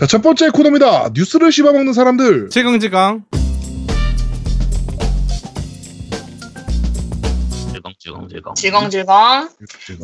자, 첫 번째 코너입니다. 뉴스를 씹어먹는 사람들. 지강지강. 질겅질겅질겅. 질겅질겅.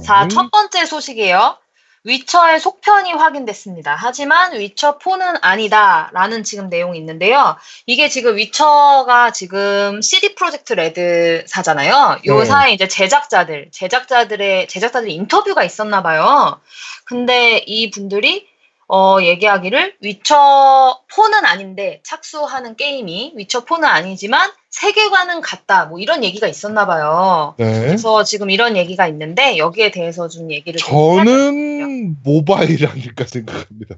자, 첫 번째 소식이에요. 위쳐의 속편이 확인됐습니다. 하지만 위쳐 4는 아니다라는 지금 내용이 있는데요. 이게 지금 위쳐가 지금 CD 프로젝트 레드사잖아요. 요 네. 사이 이제 제작자들, 제작자들의 제작자들 인터뷰가 있었나 봐요. 근데 이 분들이 어, 얘기하기를 위쳐 4는 아닌데 착수하는 게임이 위쳐 4는 아니지만 세계관은 같다. 뭐 이런 얘기가 있었나 봐요. 네. 그래서 지금 이런 얘기가 있는데 여기에 대해서 좀 얘기를 저는 모바일 아닐까 생각합니다.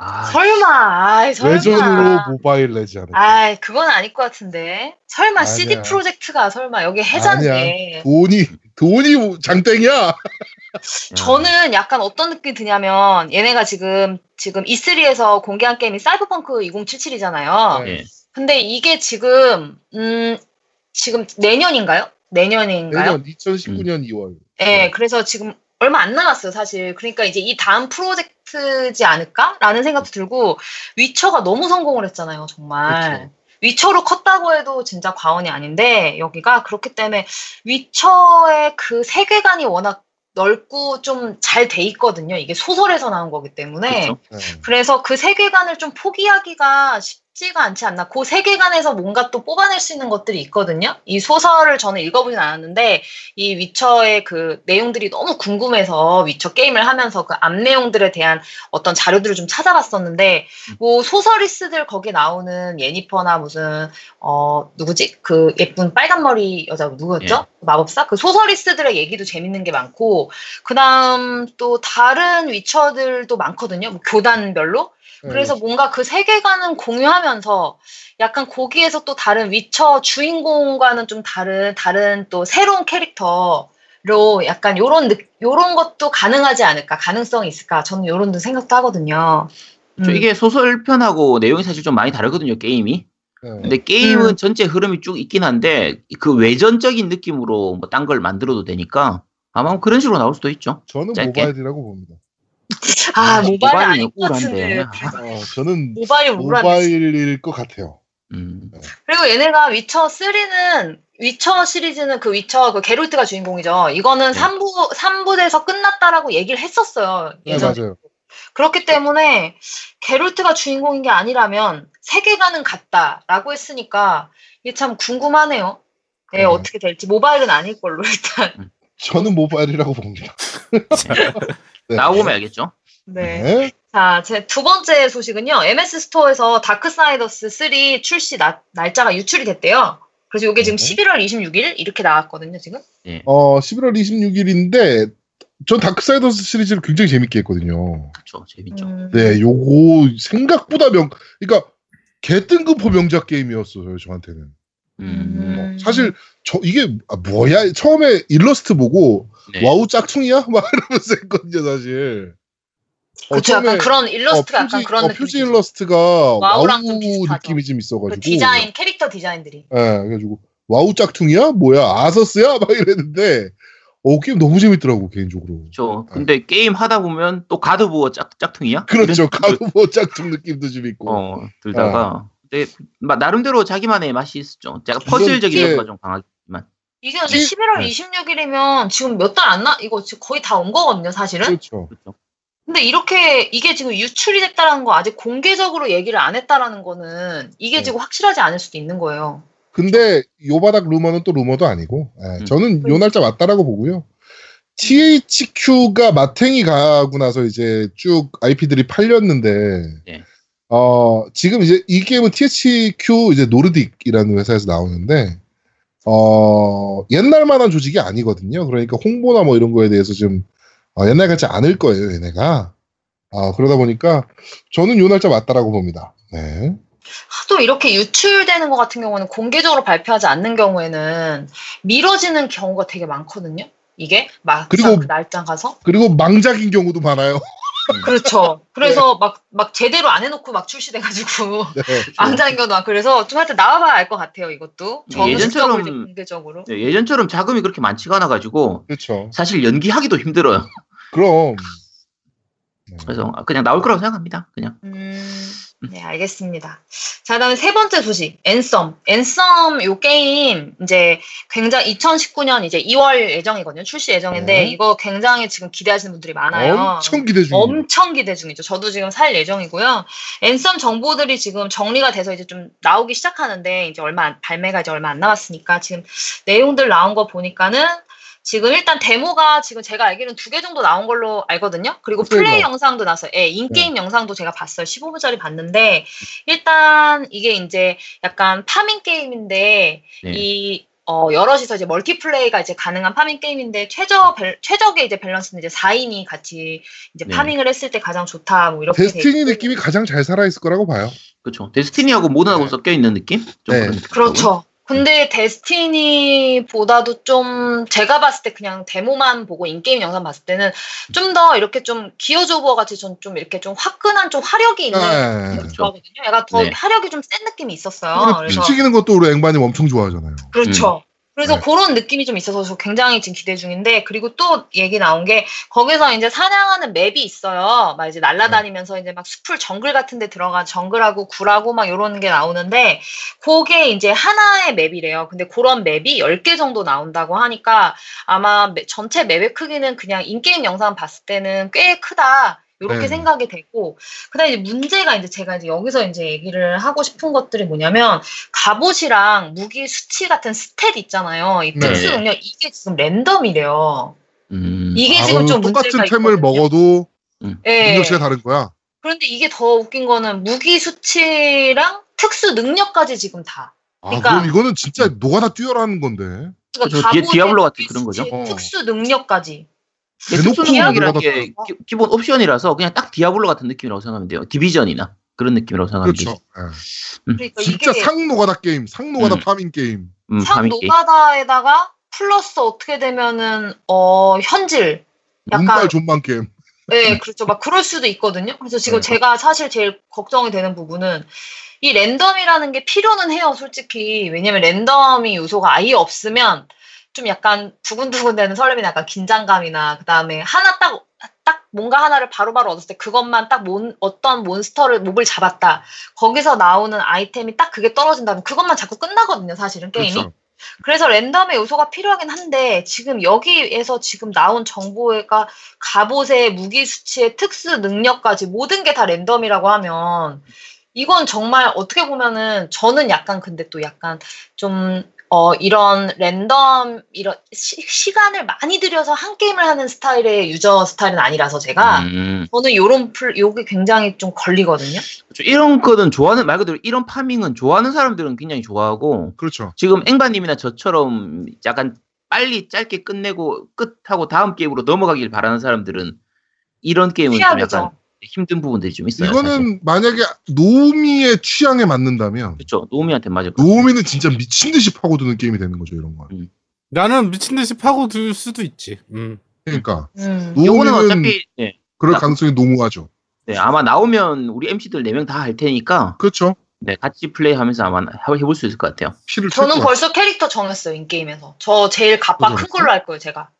아, 설마, 아이, 설마. 외전으로 모바일 내지 않을까. 아이, 그건 아닐 것 같은데. 설마 아니야. CD 프로젝트가 설마 여기 해자인데. 돈이, 돈이 장땡이야. 저는 약간 어떤 느낌이 드냐면 얘네가 지금 지금 E3에서 공개한 게임이 사이버펑크 2077이잖아요. 네. 예. 근데 이게 지금 음 지금 내년인가요? 내년인가요? 내년 2019년 2월. 네, 그래서 지금 얼마 안 남았어요, 사실. 그러니까 이제 이 다음 프로젝트지 않을까라는 생각도 들고 위쳐가 너무 성공을 했잖아요, 정말. 그쵸. 위쳐로 컸다고 해도 진짜 과언이 아닌데 여기가 그렇기 때문에 위쳐의 그 세계관이 워낙 넓고 좀 잘 돼 있거든요. 이게 소설에서 나온 거기 때문에 그쵸. 네. 그래서 그 세계관을 좀 포기하기가 쉽 지가 않지 않나. 그 세계관에서 뭔가 또 뽑아낼 수 있는 것들이 있거든요. 이 소설을 저는 읽어보진 않았는데 이 위쳐의 그 내용들이 너무 궁금해서 위쳐 게임을 하면서 그 앞 내용들에 대한 어떤 자료들을 좀 찾아봤었는데 뭐 소설리스들 거기 나오는 예니퍼나 무슨 어 누구지 그 예쁜 빨간 머리 여자 누구였죠? 마법사 그 소설리스들의 얘기도 재밌는 게 많고 그다음 또 다른 위쳐들도 많거든요. 뭐 교단별로. 그래서 네. 뭔가 그 세계관은 공유하면서 약간 거기에서 또 다른 위쳐 주인공과는 좀 다른 다른 또 새로운 캐릭터로 약간 요런 느, 요런 것도 가능하지 않을까 가능성이 있을까 저는 요런 도 생각도 하거든요. 저 음. 이게 소설편하고 내용이 사실 좀 많이 다르거든요, 게임이. 네. 근데 게임은 음. 전체 흐름이 쭉 있긴 한데 그 외전적인 느낌으로 뭐 딴 걸 만들어도 되니까 아마 그런 식으로 나올 수도 있죠. 저는 짧게. 모바일이라고 봅니다. 아 모바일 모바일이 아닐 것 같은데. 어, 저는 모바일 모바일일 것 같아요. 음. 그리고 얘네가 위쳐 3는 위쳐 시리즈는 그 위쳐 그 게롤트가 주인공이죠. 이거는 네. 3부 3부에서 끝났다라고 얘기를 했었어요. 네, 예전에. 맞아요. 그렇기 때문에 게롤트가 주인공인 게 아니라면 세계관은 같다라고 했으니까 이게 참 궁금하네요. 네, 네. 어떻게 될지 모바일은 아닐 걸로 일단. 저는 모바일이라고 봅니다. 네. 나오면 알겠죠. 네. 네. 자, 제 두 번째 소식은요. MS 스토어에서 다크사이더스 3 출시 나- 날짜가 유출이 됐대요. 그래서 이게 지금 네. 11월 26일 이렇게 나왔거든요, 지금. 어, 11월 26일인데, 전 Darksiders 시리즈를 굉장히 재밌게 했거든요. 그렇죠. 재밌죠. 음, 네, 요거 생각보다 명, 그러니까 개뜬금포 명작 게임이었어요, 저한테는. 음. 음. 사실 저 이게 아, 뭐야? 처음에 일러스트 보고 네. WoW 짝퉁이야? 막 이러면서 했거든요, 사실. 어, 그쵸, 약간 처음에 그런 일러스트가 어, 약간 표지, 그런 어, 느낌. 표지 일러스트가 WoW WoW랑 좀 비슷하죠. 느낌이 좀 있어가지고. 그 디자인, 캐릭터 디자인들이. 예, 그래가지고 WoW 짝퉁이야? 뭐야? 아서스야? 막 이랬는데 어 게임 너무 재밌더라고 개인적으로. 그렇죠. 근데 게임 하다 보면 또 God of War 짝, 짝퉁이야? 그렇죠. God of War 짝퉁 느낌도 좀 있고. 어, 들다가. 근 데 마- 나름대로 자기만의 맛이 있었죠. 제가 퍼즐적인 요소가 좀 강하지만. 이게 근데 시- 11월 네. 26일이면 지금 몇 달 안 나, 이거 지금 거의 다 온 거거든요, 사실은. 그렇죠. 그렇죠. 근데 이렇게 이게 지금 유출이 됐다라는 거 아직 공개적으로 얘기를 안 했다라는 거는 이게 네. 지금 확실하지 않을 수도 있는 거예요. 근데 요 바닥 루머는 또 루머도 아니고 예, 음. 저는 요 날짜 맞다라고 보고요. THQ가 마탱이 가고 나서 이제 쭉 IP들이 팔렸는데 네. 어 지금 이제 이 게임은 THQ 이제 노르딕이라는 회사에서 나오는데 어 옛날만한 조직이 아니거든요. 그러니까 홍보나 뭐 이런 거에 대해서 좀 어, 옛날 같지 않을 거예요, 얘네가. 아 그러다 보니까 저는 요 날짜 맞다라고 봅니다. 네. 하도 이렇게 유출되는 것 같은 경우는 공개적으로 발표하지 않는 경우에는 미뤄지는 경우가 되게 많거든요. 이게 막상 그리고- 그 날짜 가서 그리고 망작인 경우도 많아요. 그렇죠. 그래서 막막 제대로 안 해놓고 막 출시돼가지고 네. 망자인 경우도 많고 그래서 좀 하여튼 나와봐야 알 것 같아요. 이것도 정식적으로 예전처럼- 공개적으로. 네, 예전처럼 자금이 그렇게 많지가 않아가지고 그렇죠. 사실 연기하기도 힘들어요. 그럼 네. 그래서 그냥 나올 거라고 생각합니다. 그냥. 음, 네, 알겠습니다. 자, 그다음에 세 번째 소식, 앤썸. 앤썸 요 게임 이제 굉장히 2019년 이제 2월 예정이거든요. 출시 예정인데 네. 이거 굉장히 지금 기대하시는 분들이 많아요. 엄청 기대 중입니다. 엄청 기대 중이죠. 저도 지금 살 예정이고요. 앤썸 정보들이 지금 정리가 돼서 이제 좀 나오기 시작하는데 이제 얼마 안- 발매가 이제 얼마 안 남았으니까 지금 내용들 나온 거 보니까는 지금 일단 데모가 지금 제가 알기로는 두 개 정도 나온 걸로 알거든요. 그리고 그래요. 플레이 영상도 나서 예, in-game 영상도 제가 봤어요. 15분짜리 봤는데 일단 이게 이제 약간 farming 게임인데 네. 이 어, 여럿이서 이제 multiplay가 이제 가능한 farming 게임인데 최저 밸- 최적의 이제 밸런스는 이제 4인이 같이 이제 네. farming을 했을 때 가장 좋다 뭐 이렇게 돼 Destiny. 느낌이 가장 잘 살아있을 거라고 봐요. 그렇죠. Destiny하고 몬헌하고 네. 섞여 있는 느낌? 좀 네. 그렇죠. 근데 데스티니보다도 좀 제가 봤을 때 그냥 데모만 보고 인게임 영상 봤을 때는 좀 더 이렇게 좀 기어즈 오버 같이 좀, 좀 이렇게 좀 화끈한 좀 화력이 있는 네. 좋아하거든요. 약간 더 네. 화력이 좀 센 느낌이 있었어요. 그래서 피치기는 것도 우리 앵바님 엄청 좋아하잖아요. 그렇죠. 그래서 네. 그런 느낌이 좀 있어서 저 굉장히 지금 기대 중인데 그리고 또 얘기 나온 게 거기서 이제 사냥하는 맵이 있어요. 막 이제 날아다니면서 이제 막 숲을 정글 같은 데 들어가 정글하고 굴하고 막 이런 게 나오는데 그게 이제 하나의 map이래요. 근데 그런 map이 10개 정도 나온다고 하니까 아마 매- 전체 map의 크기는 그냥 in-game 영상 봤을 때는 꽤 크다. 이렇게 네. 생각이 되고 그다음에 이제 문제가 이제 제가 이제 여기서 이제 얘기를 하고 싶은 것들이 뭐냐면 갑옷이랑 무기 수치 같은 stat 있잖아요. 이 네. 특수 능력 이게 지금 random이래요. 음. 이게 아, 지금 좀 똑같은 문제가 템을 있거든요. 먹어도 예. 능력치가 다른 거야. 그런데 이게 더 웃긴 거는 무기 수치랑 특수 능력까지 지금 다. 아, 그러니까- 그럼 이거는 진짜 노가다 뛰어라는 건데. 그러니까 Diablo 같은 그런 거죠. 수치, 어. 특수 능력까지. 대놓고 능력이라는 노가다 게 기- 기본 옵션이라서 그냥 딱 Diablo 같은 느낌이라고 생각하면 돼요. Division이나 그런 느낌이라고 생각하면 그렇죠. 되죠. 예. 그러니까 진짜 이게 상 노가다 게임, 상 노가다 음. farming 게임. 음, 상 farming 게임. 노가다에다가 플러스 어떻게 되면은 어 현질 약간 존만 게임. 네, 그렇죠. 막 그럴 수도 있거든요. 그래서 지금 네. 제가 사실 제일 걱정이 되는 부분은 이 랜덤이라는 게 필요는 해요, 솔직히. 왜냐면 랜덤이 요소가 아예 없으면 좀 약간 두근두근되는 설렘이나 약간 긴장감이나 그 다음에 하나 딱, 딱 뭔가 하나를 바로바로 얻었을 때 그것만 딱 몬, 어떤 몬스터를 몹을 잡았다. 거기서 나오는 아이템이 딱 그게 떨어진다면 그것만 자꾸 끝나거든요, 사실은 게임이. 그렇죠. 그래서 random의 요소가 필요하긴 한데 지금 여기에서 지금 나온 정보가 갑옷의 무기 수치의 특수 능력까지 모든 게 다 random이라고 하면 이건 정말 어떻게 보면은 저는 약간 근데 또 약간 좀 어, 이런 랜덤, 이런 시, 간을 많이 들여서 한 게임을 하는 스타일의 user 스타일은 아니라서 제가 음, 저는 요런 풀, 요게 굉장히 좀 걸리거든요. 그렇죠. 이런 거는 좋아하는 말 그대로 이런 farming은 좋아하는 사람들은 굉장히 좋아하고 그렇죠. 지금 앵바님이나 저처럼 약간 빨리 짧게 끝내고 끝하고 다음 게임으로 넘어가길 바라는 사람들은 이런 게임은 좀. 약간 힘든 부분들이 좀 있어요. 이거는 사실. 만약에 노미의 취향에 맞는다면 그렇죠. 노미한테 맞을 것 같아요. 노미는 진짜 미친 듯이 파고드는 게임이 되는 거죠 이런 건. 나는 미친 듯이 파고들 수도 있지. 음. 그러니까 음. 노미는 어차피 네, 그럴 나- 가능성이 너무하죠. 네, 아마 나오면 우리 MC들 4명 다 할 테니까 그렇죠. 네, 같이 플레이하면서 아마 해- 해볼 수 있을 것 같아요. 피를 저는 벌써 캐릭터 정했어요, 인게임에서. 저 제일 갑바 큰 걸로 할 거예요, 제가.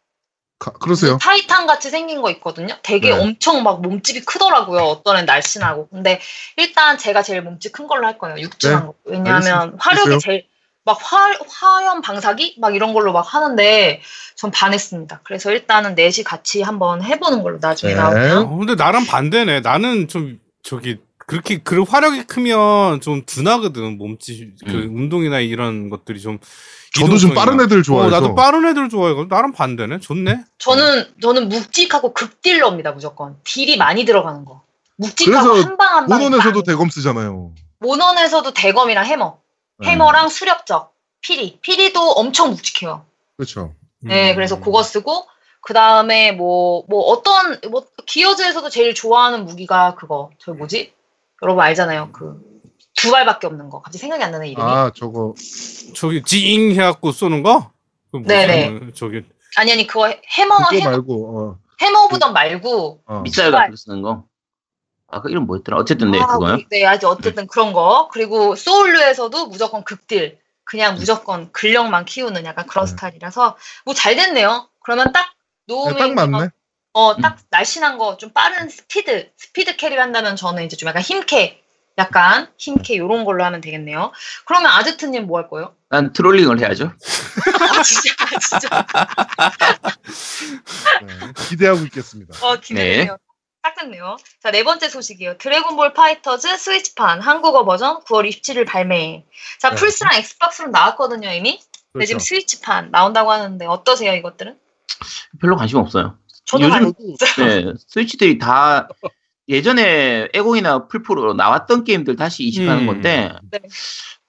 가- 그러세요. 타이탄 같이 생긴 거 있거든요. 되게 네. 엄청 막 몸집이 크더라고요. 어떤 애는 날씬하고. 근데 일단 제가 제일 몸집 큰 걸로 할 거예요. 육중한 네. 거. 왜냐하면 알겠습니다. 화력이 됐어요. 제일 막 화, 화염 방사기 막 이런 걸로 막 하는데 전 반했습니다. 그래서 일단은 넷이 같이 한번 해보는 걸로 나중에 네. 나오면. 어, 근데 나랑 반대네. 나는 좀 저기 그렇게 그 화력이 크면 좀 둔하거든 몸집 그 음. 운동이나 이런 것들이 좀 저도 좀. 빠른 애들 좋아해서. 어, 나도 빠른 애들 좋아해가지고 나랑 반대네. 좋네. 저는 저는 묵직하고 극딜러입니다 무조건. 딜이 많이 들어가는 거. 묵직하고 그래서 한방한 방. 모논에서도 대검 쓰잖아요. 모넌에서도 대검이랑 해머. 네. 해머랑 수렵적. 피리. 피리도 엄청 묵직해요. 그렇죠. 네, 음. 그래서 그거 쓰고 그 다음에 뭐 뭐 어떤 뭐 기어즈에서도 제일 좋아하는 무기가 그거 저 뭐지? 여러분 알잖아요. 그 두 발밖에 없는 거. 갑자기 생각이 안 나는 이름이. 아 저거 저기 지잉 해갖고 쏘는 거? 그 네네. 저기 아니 아니 그거 해머 그거 해머 말고 어, 해머 부던 말고. 어. 미사일 같은 거 쓰는 거. 아, 그 이름 뭐였더라? 어쨌든 네, 아, 그거요. 그- 네, 아직 어쨌든 그런 거. 그리고 소울루에서도 무조건 극딜. 그냥 무조건 근력만 키우는 약간 그런 네. 스타일이라서 뭐 잘 됐네요. 그러면 딱 네, 노우미 딱 맞네. 어, 딱 날씬한 거, 좀 빠른 스피드, 스피드 캐릭을 한다면 저는 이제 좀 약간 힘캐, 약간 힘캐 요런 걸로 하면 되겠네요. 그러면 아제트님 뭐 할 거예요? 난 trolling을 해야죠. 아, 진짜, 진짜. 네, 기대하고 있겠습니다. 어, 기대되네요. 딱 됐네요. 자, 네 번째 소식이에요. Dragon Ball FighterZ Switch판 한국어 버전 9월 27일 발매. 자, 네. 플스랑 Xbox로 나왔거든요, 이미. 근데 지금 그렇죠. Switch판 나온다고 하는데 어떠세요, 이것들은? 별로 관심 없어요. 저도 요즘- 관심 없어요. 네, Switch들이 다 예전에 엑박이나 플스로 나왔던 게임들 다시 이식하는 음. 건데 네.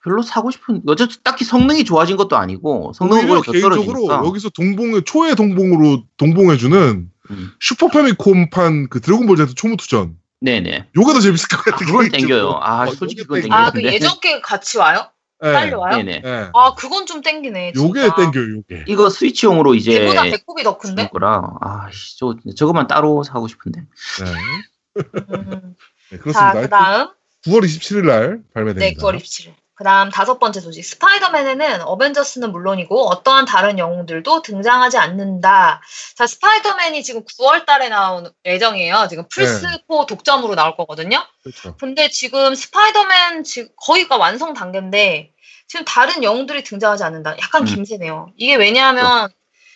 별로 사고 싶은 어차피 딱히 성능이 좋아진 것도 아니고 성능은 오히려 오히려 더 개인적으로 여기서 동봉 초의 동봉으로 동봉해주는 음. 슈퍼 패미콤판 그 드래곤볼 Z 초무투전 네네 요게 더 재밌을 것 아, 같아. 그건 개인적으로. 땡겨요 아 어, 솔직히 그건 땡겨. 아, 그 땡기는데 예전 게 같이 와요? 네. 딸려와요? 네네 네. 아, 그건 좀 땡기네. 요게 진짜. 땡겨요. 요게. 이거 스위치용으로 이제 얘보다 배꼽이 더 큰데? 거라 아씨 저 저것만 따로 사고 싶은데 네. 음. 네, 자, 그렇습니다. 그 다음. 9월 27일 날 네, 발매됩니다. 9월 27일. 그 다음 다섯 번째 소식. 스파이더맨에는 어벤져스는 물론이고 어떠한 다른 영웅들도 등장하지 않는다. 자, 스파이더맨이 지금 9월 달에 나온 예정이에요. 지금 플스4 독점으로 나올 거거든요. 그렇죠. 근데 지금 스파이더맨 지금 거의가 완성 단계인데 지금 다른 영웅들이 등장하지 않는다. 약간 음. 김새네요. 이게 왜냐하면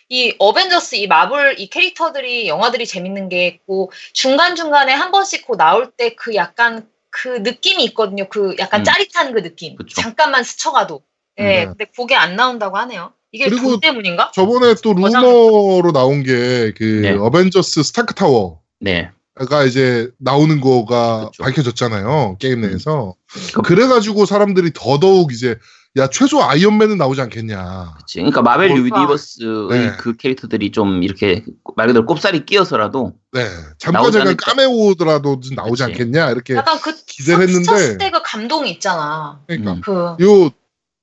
이 어벤져스 이 마블 이 캐릭터들이 영화들이 재밌는 게 있고 중간 중간에 한 번씩 그 나올 때 그 약간 그 느낌이 있거든요. 그 약간 음. 짜릿한 그 느낌. 그쵸. 잠깐만 스쳐가도. 예. 네. 근데 그게 안 나온다고 하네요. 이게 그리고 돈 때문인가? 저번에 또 루머로 나온 게그 네. 어벤져스 스타크 타워가 네 이제 나오는 거가 그쵸. 밝혀졌잖아요. 게임 음. 내에서. 그- 그래가지고 사람들이 더더욱 이제 야 최소 아이언맨은 나오지 않겠냐. 그치. 그러니까 마블 뭐, universe의 네. 그 캐릭터들이 좀 이렇게 말 그대로 꼽살이 끼어서라도 네. 잠깐 잠깐. 카메오더라도 좀 나오지 그치. 않겠냐 이렇게. 약간 그 기대를 했는데- 스쳤을 때그 감동이 있잖아. 그러니까 음. 그요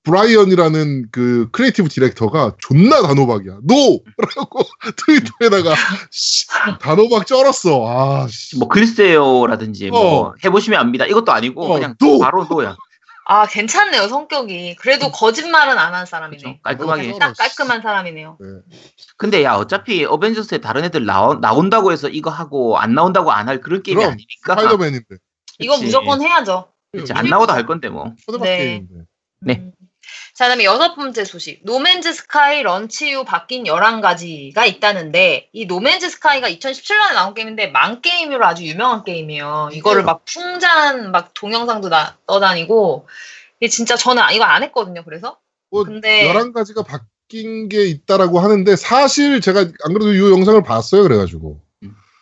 브라이언이라는 그 creative director가 존나 단호박이야. No! 라고 트위터에다가 씨, 단호박 쩔었어. 아, 씨. 뭐 글쎄요라든지 뭐 해보시면 압니다. 이것도 아니고 어, 그냥 No! 바로 No야. 아, 괜찮네요, 성격이. 그래도 거짓말은 안 한 사람이네. 그죠? 깔끔하게. 어, 딱 깔끔한 사람이네요. 네. 근데 야 어차피 어벤져스에 다른 애들 나오, 나온다고 해서 이거 하고 안 나온다고 안 할 그런 게임이 그럼, 아니니까. 스파이더맨인데. 이거. 무조건 해야죠. 그치, 안 나와도 할 건데 뭐. 초대박 네. 게임인데. 네. 음. 자, 그다음에 여섯 번째 소식. No Man's Sky launch 후 바뀐 11가지가 있다는데 이 No Man's Sky가 2017년에 나온 게임인데 망 게임으로 아주 유명한 게임이에요. 이거를 막 풍자 막 동영상도 나, 떠다니고 이게 진짜 저는 이거 안 했거든요. 그래서 뭐 근데 11가지가 바뀐 게 있다라고 하는데 사실 제가 안 그래도 이 영상을 봤어요. 그래가지고.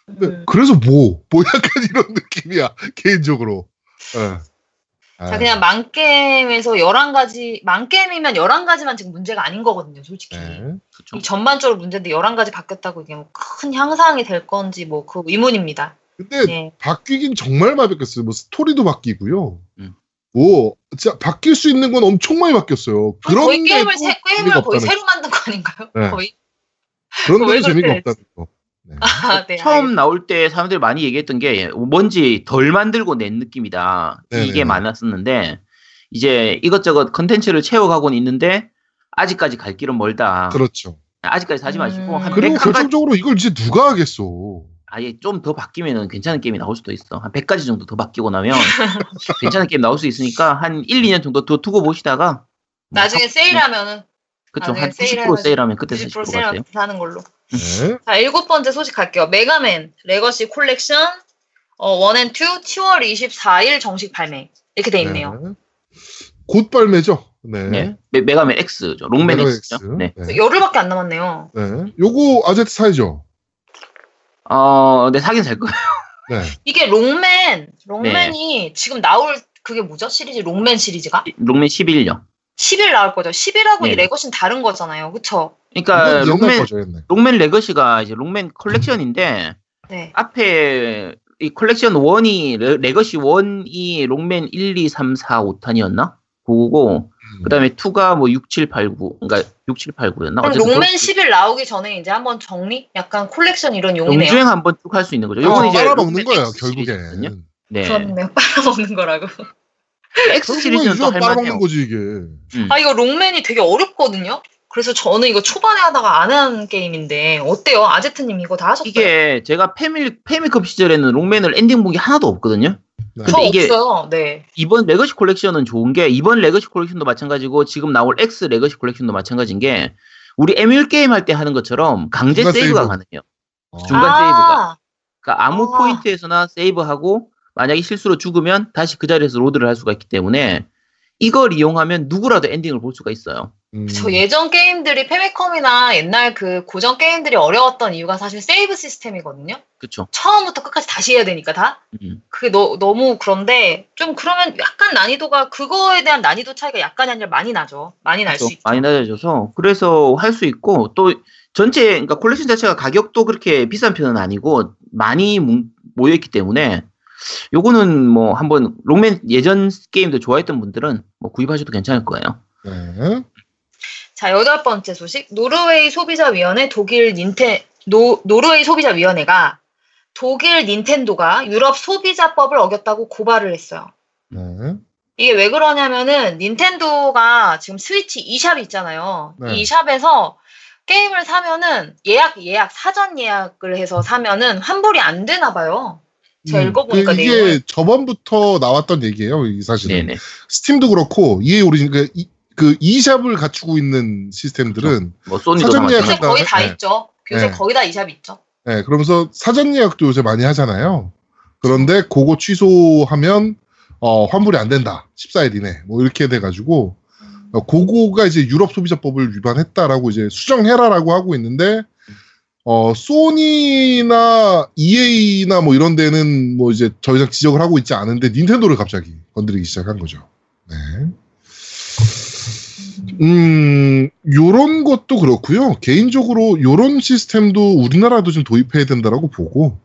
근데 음. 그래서 뭐? 뭐 약간 이런 느낌이야. 개인적으로. 예. 아, 자, 그냥 망게임에서 11가지, 망게임이면 11가지만 지금 문제가 아닌 거거든요, 솔직히. 네. 이 전반적으로 문제인데 11가지 바뀌었다고 이게 뭐 큰 향상이 될 건지 뭐 그 의문입니다. 근데 네. 바뀌긴 정말 많이 바뀌었어요. 뭐 스토리도 바뀌고요. 음. 뭐 진짜 바뀔 수 있는 건 엄청 많이 바뀌었어요. 그런 거의 게임을, 새, 게임을 거의 새로 만든 거 아닌가요? 네. 거의? 그런 왜 데도 재미가 없다는 거. 네. 아, 네. 처음 나올 때 사람들이 많이 얘기했던 게 뭔지 덜 만들고 낸 느낌이다. 네네네. 이게 많았었는데 이제 이것저것 컨텐츠를 채워가고는 있는데 아직까지 갈 길은 멀다. 그렇죠. 아직까지 사지 마시고 음. 한 그리고 100가지 결정적으로 이걸 이제 누가 하겠어. 아예 좀 더 바뀌면 괜찮은 게임이 나올 수도 있어. 한 100가지 정도 더 바뀌고 나면 괜찮은 게임 나올 수 있으니까 한 1, 2년 정도 더 두고 보시다가 뭐 나중에 사- 세일하면은 그쵸 한 90% 세일해가지고 세일하면 그때 90% 사실 세일하면 가세요. 사는 걸로. 네. 자, 일곱 번째 소식 갈게요. Mega Man Legacy Collection 어, 1 and 2 10월 24일 정식 발매. 이렇게 돼 있네요. 네. 곧 발매죠. 네. 네. 메, Mega Man X죠. 롱맨 메가맨 X죠. X. 네. 네. 열흘밖에 안 남았네요. 네. 요거 아제트 사이죠. 어, 네 사긴 살 거예요. 네. 이게 록맨, 록맨이 지금 나올 그게 뭐죠? 시리즈 록맨 시리즈가 록맨 11요. 11 나올 거죠. 11하고 이 네. Legacy는 다른 거잖아요. 그쵸? 그러니까 록맨. 록맨 Legacy가 이제 록맨 컬렉션인데 네. 앞에 이 컬렉션 1이 레, Legacy 1이 록맨 1, 2, 3, 4, 5탄이었나? 그거고 음. 그다음에 2가 뭐 6, 7, 8, 9 그러니까 6, 7, 8, 9였나? 그럼 록맨 11 나오기 전에 이제 한번 정리? 약간 컬렉션 이런 용이네요. 정주행 한번 쭉 할 수 있는 거죠. 요건 어, 이제 빨아먹는 거예요. 결국엔. 네. 그렇네요. 빨아먹는 거라고. X 시리즈는 또 할만해요. 거지, 이게. 음. 아, 이거 록맨이 되게 어렵거든요? 그래서 저는 이거 초반에 하다가 안 한 게임인데 어때요? 아제트님 이거 다 하셨어요? 이게 제가 패밀 패미컵 시절에는 록맨을 엔딩 본게 하나도 없거든요. 네. 저 근데 이게- 없어요. 네. 이번 Legacy Collection은 좋은 게 이번 Legacy Collection도 마찬가지고 지금 나올 X 레거시 콜렉션도 마찬가지인 게 우리 에뮬 게임 할 때 하는 것처럼 강제 save가 save. 가능해요. 어. 중간 아, save가. 그러니까 아무 아. 포인트에서나 save하고 만약에 실수로 죽으면 다시 그 자리에서 load를 할 수가 있기 때문에 이걸 이용하면 누구라도 엔딩을 볼 수가 있어요. 음. 저 예전 게임들이 패미컴이나 옛날 그 고전 게임들이 어려웠던 이유가 사실 save 시스템이거든요. 그렇죠. 처음부터 끝까지 다시 해야 되니까 다. 음. 그게 너, 너무 그런데 좀 그러면 약간 난이도가 그거에 대한 난이도 차이가 약간이 아니라 많이 나죠. 많이 날 수. 있죠. 많이 낮아져서 그래서 할 수 있고 또 전체 그러니까 컬렉션 자체가 가격도 그렇게 비싼 편은 아니고 많이 모여 있기 때문에 요거는 뭐 한번 록맨 예전 게임들 좋아했던 분들은 뭐 구입하셔도 괜찮을 거예요. 네. 자, 여덟 번째 소식. 노르웨이 소비자위원회 독일 닌텐, 노, 노르웨이 소비자위원회가 독일 닌텐도가 유럽 소비자법을 어겼다고 고발을 했어요. 네. 이게 왜 그러냐면은 닌텐도가 지금 스위치 e샵이 있잖아요. 네. 이 e샵에서 게임을 사면은 예약 예약 사전 예약을 해서 사면은 환불이 안 되나 봐요. 제가 읽어보니까 그 이게 내용을. 저번부터 나왔던 얘기예요. 이 사실은 네네. 스팀도 그렇고 EA 오리진 그, 이- 그 e샵을 갖추고 있는 시스템들은 뭐 소니도 사전 다 예약 요새 마찬가지. 거의 다 네. 있죠. 요새 네. 거의 다 e샵 있죠. 네, 그러면서 사전 예약도 요새 많이 하잖아요. 그런데 그거 취소하면 어, 환불이 안 된다. 14일 이내. 뭐 이렇게 돼 가지고 어, 그거가 이제 유럽 소비자법을 위반했다라고 이제 수정해라라고 하고 있는데 어, 소니나 EA나 뭐 이런 데는 뭐 이제 더 이상 지적을 하고 있지 않은데 닌텐도를 갑자기 건드리기 시작한 거죠. 네. 음, 요런 것도 그렇고요. 개인적으로 요런 시스템도 우리나라도 좀 도입해야 된다라고 보고,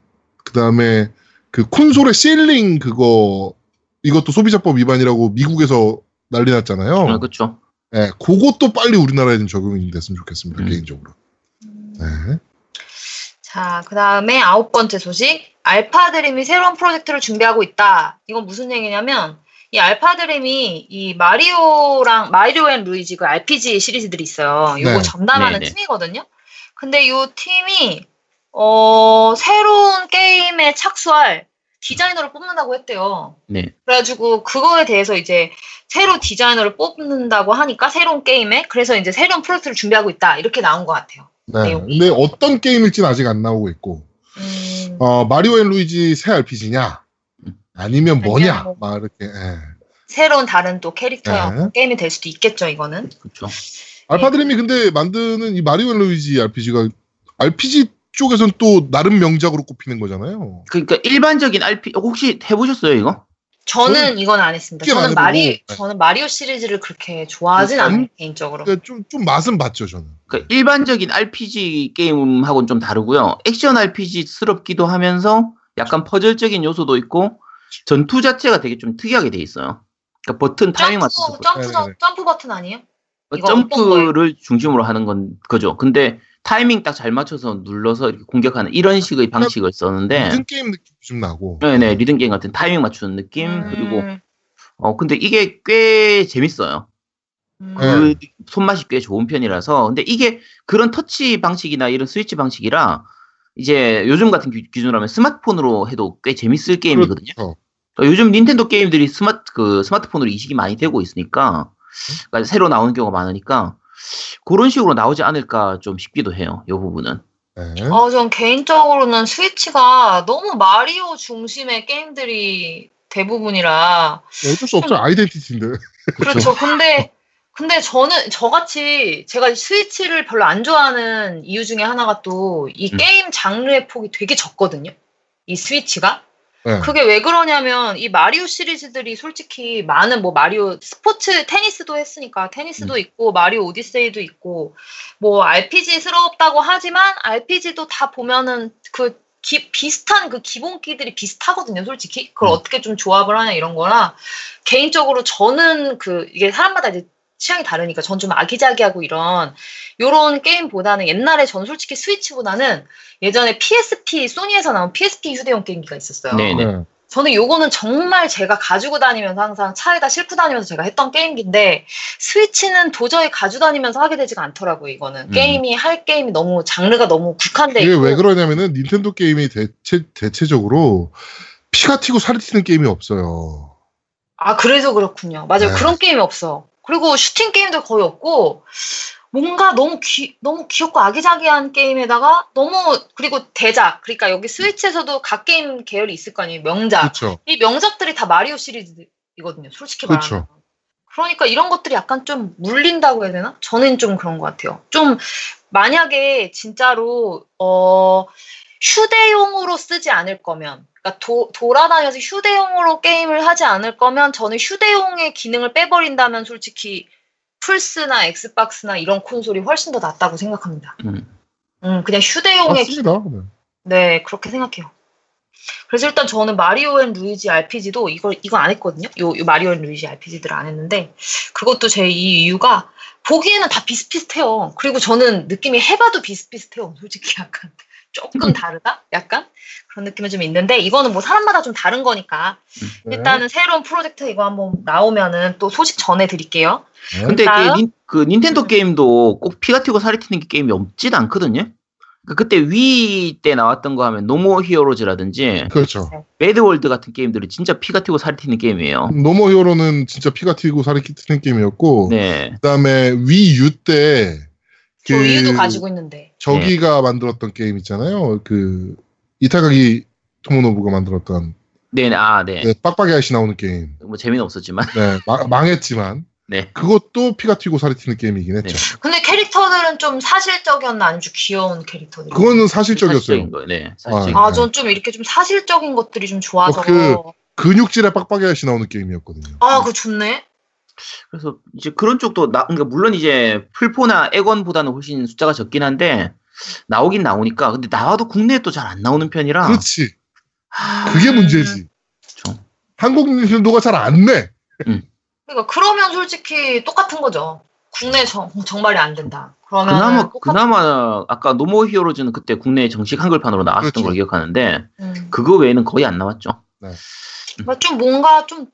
그 다음에 그 콘솔의 sealing 그거, 이것도 소비자법 위반이라고 미국에서 난리 났잖아요. 아, 그렇죠. 예, 그것도 빨리 우리나라에 좀 적용이 됐으면 좋겠습니다, 음. 개인적으로. 네. 자, 그 다음에 아홉 번째 소식. 알파드림이 새로운 프로젝트를 준비하고 있다. 이건 무슨 얘기냐면, 이 알파드림이 이 마리오랑, Mario & Luigi 그 RPG 시리즈들이 있어요. 요거 네. 전담하는 네네. 팀이거든요. 근데 요 팀이, 어, 새로운 게임에 착수할 디자이너를 뽑는다고 했대요. 네. 그래가지고 그거에 대해서 이제 새로 디자이너를 뽑는다고 하니까 새로운 게임에 그래서 이제 새로운 프로젝트를 준비하고 있다. 이렇게 나온 것 같아요. 네. 내용이. 근데 어떤 게임일지는 아직 안 나오고 있고, 음, 어, Mario & Luigi 새 RPG냐? 아니면 뭐냐? 아니면 뭐- 막 이렇게, 예. 새로운 다른 또 캐릭터형 네. 게임이 될 수도 있겠죠, 이거는. 그렇죠. 알파드림이 근데 만드는 이 Mario & Luigi RPG가 RPG 쪽에선 또 나름 명작으로 꼽히는 거잖아요. 그러니까 일반적인 RP 혹시 해보셨어요 이거? 저는 이건 안 했습니다. 저는 마리 네. 저는 마리오 시리즈를 그렇게 좋아하진 음, 않아요, 개인적으로. 그러니까 좀, 좀 맛은 봤죠, 저는. 그러니까 일반적인 RPG 게임하고는 좀 다르고요. 액션 RPG스럽기도 하면서 약간 퍼즐적인 요소도 있고 전투 자체가 되게 좀 특이하게 돼 있어요. 그러니까 버튼 타이밍 맞춰서 점프, 점프, 네네네. 점프 버튼 아니에요? 점프를 중심으로 하는 건 그죠. 근데 타이밍 딱 잘 맞춰서 눌러서 이렇게 공격하는 이런 식의 방식을 썼는데 모든 게임 느낌 좀 나고. 네네 리듬 게임 같은 타이밍 맞추는 느낌 음, 그리고 어 근데 이게 꽤 재밌어요. 음. 그 손맛이 꽤 좋은 편이라서 근데 이게 그런 터치 방식이나 이런 스위치 방식이라 이제 요즘 같은 기- 기준으로 하면 스마트폰으로 해도 꽤 재밌을 게임이거든요. 그렇죠. 어, 요즘 닌텐도 게임들이 스마트 그 스마트폰으로 이식이 많이 되고 있으니까 그러니까 새로 나오는 경우가 많으니까 그런 식으로 나오지 않을까 좀 싶기도 해요. 이 부분은. 네. 어, 전 개인적으로는 스위치가 너무 마리오 중심의 게임들이 대부분이라 어쩔 수 없죠. 아이덴티티인데. 그렇죠. 근데 근데 저는 저같이 제가 스위치를 별로 안 좋아하는 이유 중에 하나가 또이 음. 게임 장르의 폭이 되게 적거든요. 이 스위치가. 네. 그게 왜 그러냐면 이 마리오 시리즈들이 솔직히 많은 뭐 마리오 스포츠 테니스도 했으니까 테니스도 있고 마리오 오디세이도 있고 뭐 RPG스럽다고 하지만 RPG도 다 보면은 그 기- 비슷한 그 기본기들이 비슷하거든요, 솔직히. 그걸 음. 어떻게 좀 조합을 하냐 이런 거라 개인적으로 저는 그 이게 사람마다 이제 취향이 다르니까 전 좀 아기자기하고 이런 요런 게임보다는 옛날에 전 솔직히 스위치보다는 예전에 PSP 소니에서 나온 PSP 휴대용 게임기가 있었어요. 네. 네. 저는 요거는 정말 제가 가지고 다니면서 항상 차에다 싣고 다니면서 제가 했던 게임기인데 스위치는 도저히 가지고 다니면서 하게 되지가 않더라고요. 이거는 음. 게임이 할 게임이 너무 장르가 너무 국한돼 이게 있고 왜 그러냐면은 닌텐도 게임이 대체 대체적으로 피가 튀고 살이 튀는 게임이 없어요. 아 그래서 그렇군요. 맞아요. 네. 그런 게임이 없어. 그리고 슈팅 게임도 거의 없고 뭔가 너무 귀 너무 귀엽고 아기자기한 게임에다가 너무 그리고 대작 그러니까 여기 스위치에서도 각 게임 계열이 있을 거 아니에요. 명작. 그렇죠. 이 명작들이 다 마리오 시리즈이거든요. 솔직히. 말하면. 그러니까 이런 것들이 약간 좀 물린다고 해야 되나? 저는 좀 그런 것 같아요. 좀 만약에 진짜로 어 휴대용으로 쓰지 않을 거면 그러니까 도, 돌아다녀서 휴대용으로 게임을 하지 않을 거면 저는 휴대용의 기능을 빼버린다면 솔직히 플스나 엑스박스나 이런 콘솔이 훨씬 더 낫다고 생각합니다. 음. 음, 그냥 휴대용의 기- 맞습니다. 네. 네, 그렇게 생각해요. 그래서 일단 저는 Mario & Luigi RPG도 이걸 이거 안 했거든요. 요, 요 Mario & Luigi RPG들을 안 했는데 그것도 제 이 이유가 보기에는 다 비슷비슷해요. 그리고 저는 느낌이 해봐도 비슷비슷해요. 솔직히 약간 조금 다르다? 약간 그런 느낌이 좀 있는데 이거는 뭐 사람마다 좀 다른 거니까 네. 일단은 새로운 프로젝트 이거 한번 나오면은 또 소식 전해드릴게요. 네. 근데 나요? 그, 닌, 그 닌텐도 게임도 꼭 피가 튀고 살이 튀는 게임이 없진 않거든요. 그 그때 Wii 때 나왔던 거 하면 No More Heroes라든지 그렇죠. MadWorld 같은 게임들이 진짜 피가 튀고 살이 튀는 게임이에요. No More Hero는 진짜 피가 튀고 살이 튀는 게임이었고 네. 그다음에 위유 때저그 이유도 가지고 있는데. 저기가 만들었던 게임 있잖아요. 그 이타가기 토모노부가 만들었던 네, 아, 네. 네, 빡빡이 아저씨 나오는 게임. 뭐 재미는 없었지만. 네, 마- 망했지만 네. 그것도 피가 튀고 살이 튀는 게임이긴 했죠. 근데 캐릭터들은 좀 사실적이었나 아니면 좀 귀여운 캐릭터들? 그거는 사실적이었어요. 사실적인 거예요. 네. 사실적인 아, 아, 전 좀 이렇게 좀 사실적인 것들이 좀 좋아서. 어, 그- 근육질의 빡빡이 아저씨 나오는 게임이었거든요. 아, 그거 좋네. 그래서 이제 그런 쪽도 나, 그러니까 물론 이제 풀포나 액원보다는 훨씬 숫자가 적긴 한데 나오긴 나오니까 근데 나와도 국내에 또 잘 안 나오는 편이라. 그렇지. 하, 그게 문제지. 그렇죠. 한국 닌텐도가 잘 안 내. 그러니까 그러면 솔직히 똑같은 거죠. 국내 정, 정발이 안 된다. 그러면 그나마 그나마 아까 노모 히어로즈는 그때 국내 정식 한글판으로 나왔던 그렇죠. 걸 기억하는데 음. 그거 외에는 거의 안 나왔죠. 그러니까 좀 뭔가 좀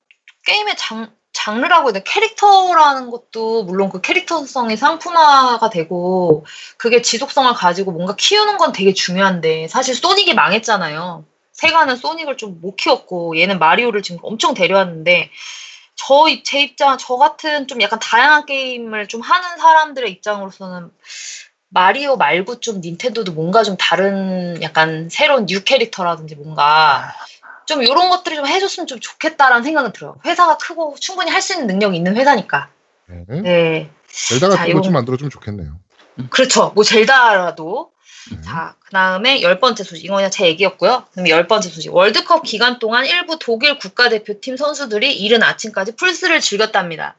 게임의 장, 장르라고 해야 돼. 캐릭터라는 것도 물론 그 캐릭터성이 상품화가 되고 그게 지속성을 가지고 뭔가 키우는 건 되게 중요한데 사실 소닉이 망했잖아요. 세가는 소닉을 좀 못 키웠고 얘는 마리오를 지금 엄청 데려왔는데 저 제 입장 저 같은 좀 약간 다양한 게임을 좀 하는 사람들의 입장으로서는 마리오 말고 좀 닌텐도도 뭔가 좀 다른 약간 새로운 new 캐릭터라든지 뭔가 좀 이런 것들이 좀 해줬으면 좀 좋겠다라는 생각은 들어요. 회사가 크고 충분히 할 수 있는 능력이 있는 회사니까. 네. 네. 젤다 자, 같은 거좀 이거- 만들어주면 좋겠네요. 그렇죠. 뭐 젤다라도. 음. 자, 그 다음에 열 번째 소식. 이거 그냥 제 얘기였고요. 그럼 열 번째 소식. 월드컵 기간 동안 일부 독일 국가대표팀 선수들이 이른 아침까지 플스를 즐겼답니다.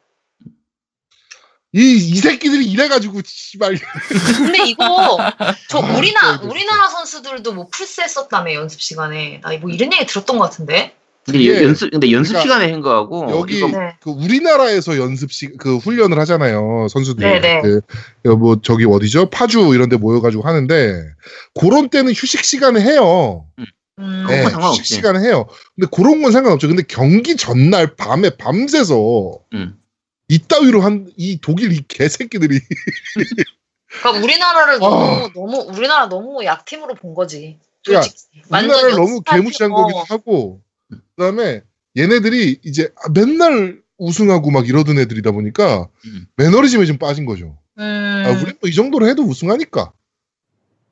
이, 이 새끼들이 이래가지고, 씨발. 근데 이거 저 아, 우리나라 진짜 우리나라 선수들도 뭐 플스 했었다며 연습 시간에 나 뭐 이런 얘기 들었던 것 같은데. 근데 이게- 연습 근데 연습 그러니까 시간에 한 거하고 여기 이거 네. 그 우리나라에서 연습식 그 훈련을 하잖아요 선수들이 네네. 그, 뭐 저기 어디죠 파주 이런데 모여가지고 하는데 그런 때는 휴식 시간에 해요. 음. 그건 네, 상관없지. 휴식 시간에 해요. 근데 그런 건 상관없죠. 근데 경기 전날 밤에 밤새서 음. 이따위로 한 이 독일 이 개새끼들이 그러니까 우리나라를 아. 너무 너무 우리나라 너무 약팀으로 본 거지. 그러니까 솔직히. 우리나라를 너무 개무시한 거기도 어. 하고 그다음에 얘네들이 이제 맨날 우승하고 막 이러던 애들이다 보니까 음. 매너리즘에 좀 빠진 거죠. 음. 아, 우리 뭐 이 정도로 해도 우승하니까.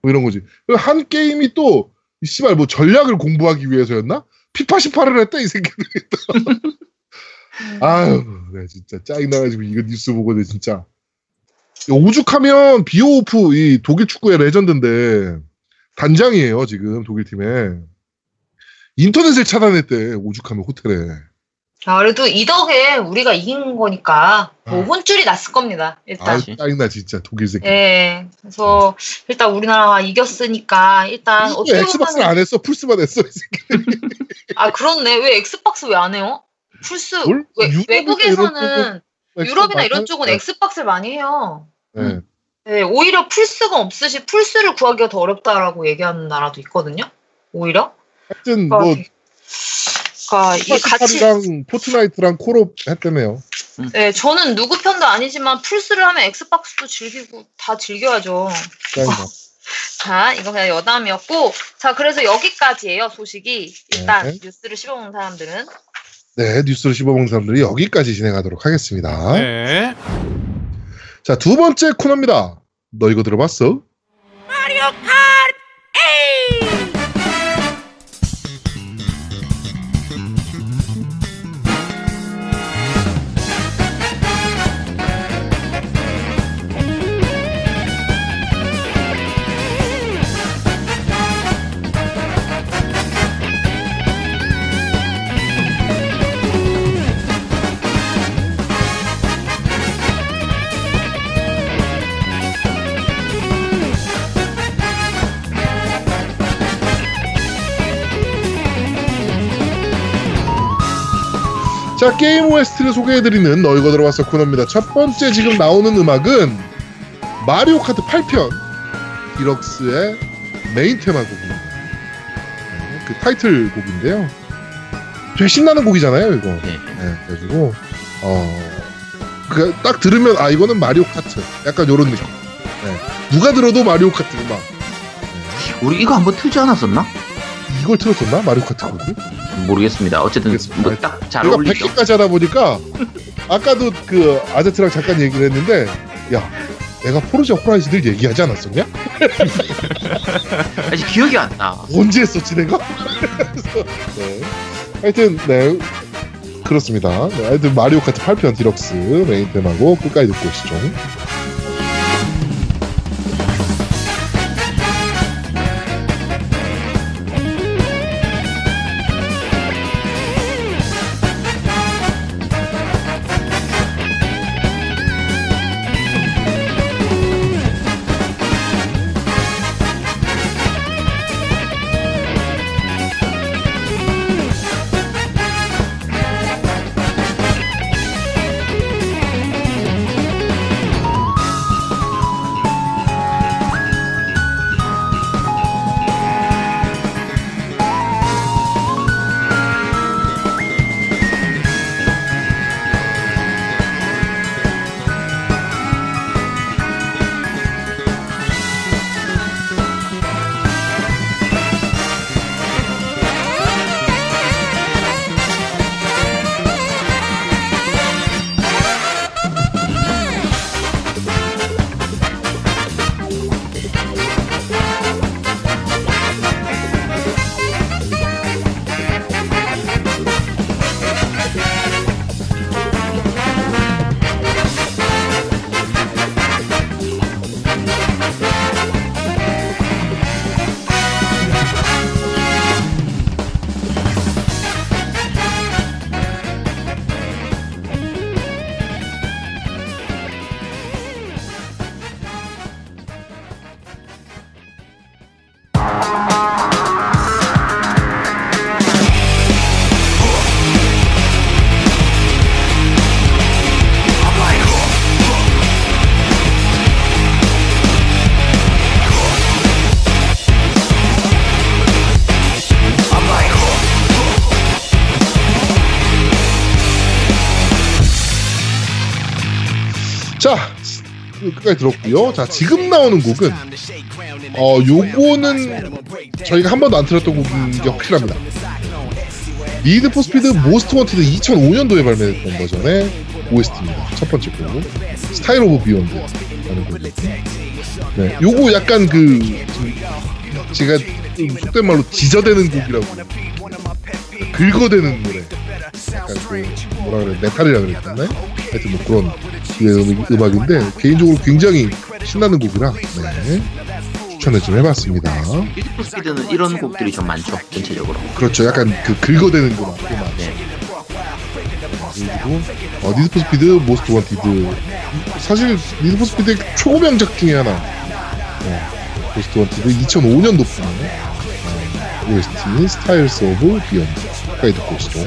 뭐 이런 거지. 그리고 한 게임이 또, 이 씨발 뭐 전략을 공부하기 위해서였나? 피파 18을 했다, 이 새끼들이. 음. 아유, 내 진짜 짜증나가지고 이거 뉴스 보고 내 진짜. 오죽하면 비오오프 이 독일 축구의 레전드인데, 단장이에요, 지금 독일 팀에. 인터넷을 차단했대, 오죽하면 호텔에. 자, 그래도 이 덕에 우리가 이긴 거니까 뭐 아. 혼쭐이 났을 겁니다. 일단. 아유, 짜증나, 진짜, 독일 새끼. 예. 그래서 일단 우리나라가 이겼으니까 일단 어떻게 엑스박스를 보면은- 안 했어, 플스만 했어, 이 새끼. 아 그렇네. 왜 엑스박스 왜 안 해요? 플스 뭘? 외, 외국에서는 유럽이나 이런 쪽은 네. 엑스박스를 많이 해요. 네. 네, 오히려 플스가 없으시 플스를 구하기가 더 어렵다라고 얘기하는 나라도 있거든요. 오히려. 하여튼 그러니까 뭐 그러니까 이게 같이 포트나이트랑 콜옵 했다며요. 네, 저는 누구 편도 아니지만 플스를 하면 엑스박스도 즐기고 다 즐겨야죠. 그러니까 자, 이거 그냥 여담이었고, 자, 그래서 여기까지예요 소식이. 일단 네. 뉴스를 씹어먹는 사람들은. 네, 뉴스를 씹어먹는 사람들이 여기까지 진행하도록 하겠습니다. 네. 자, 두 번째 코너입니다. 너 이거 들어봤어? 자, 게임 OST를 소개해드리는 너 이거 들어봤어 코너입니다. 첫 번째 지금 나오는 음악은 마리오 카트 8편 디럭스의 메인 테마 곡입니다. 네, 그 타이틀 곡인데요. 되게 신나는 곡이잖아요, 이거. 네. 네, 그래가지고 어, 그 딱 들으면 아 이거는 마리오 카트, 약간 요런 느낌. 네, 누가 들어도 마리오 카트 음악. 네, 우리 이거 한번 틀지 않았었나? 이걸 틀었었나 마리오 카트 곡을? 모르겠습니다. 어쨌든. 뭐 딱잘 우리가 어울리죠. 100개까지 하다 보니까 아까도 그 아제트랑 잠깐 얘기를 했는데 야 내가 Forza Horizon을 얘기하지 않았었냐? 아직 기억이 안 나. 언제 했었지 내가? 네. 하여튼 네 그렇습니다. 네, 하여튼 마리오 카트 8편 디럭스 메인 테마고 끝까지 듣고 오시죠. 끝까지 들었고요. 자 지금 나오는 곡은 어 요거는 저희가 한 번도 안 틀었던 곡인 게 확실합니다. Need for Speed Most Wanted 2005년도에 발매됐던 버전의 OST입니다. 첫 번째 곡 Styles of Beyond라는 곡이고 네, 요거 약간 그좀 제가 좀 속된 말로 지저대는 곡이라고 긁어대는 노래 약간 그 뭐라 그래 메탈이라 그랬었나요? 하여튼 뭐 그런 류의 음- 음악 인데 개인적으로 굉장히 신나는 곡이라 네, 추천을 좀 해봤습니다. Need for Speed는 이런 곡들이 좀 많죠. 전체적으로. 그렇죠. 약간 그 긁어대는 음악. 음악. 네. 그리고 어, Need for Speed Most Wanted 사실 Need for Speed의 초고명작 중에 하나 어, Most Wanted 2005년도 분의 어, OST 스타일스 오브 비욘드 까지 듣고 오시죠.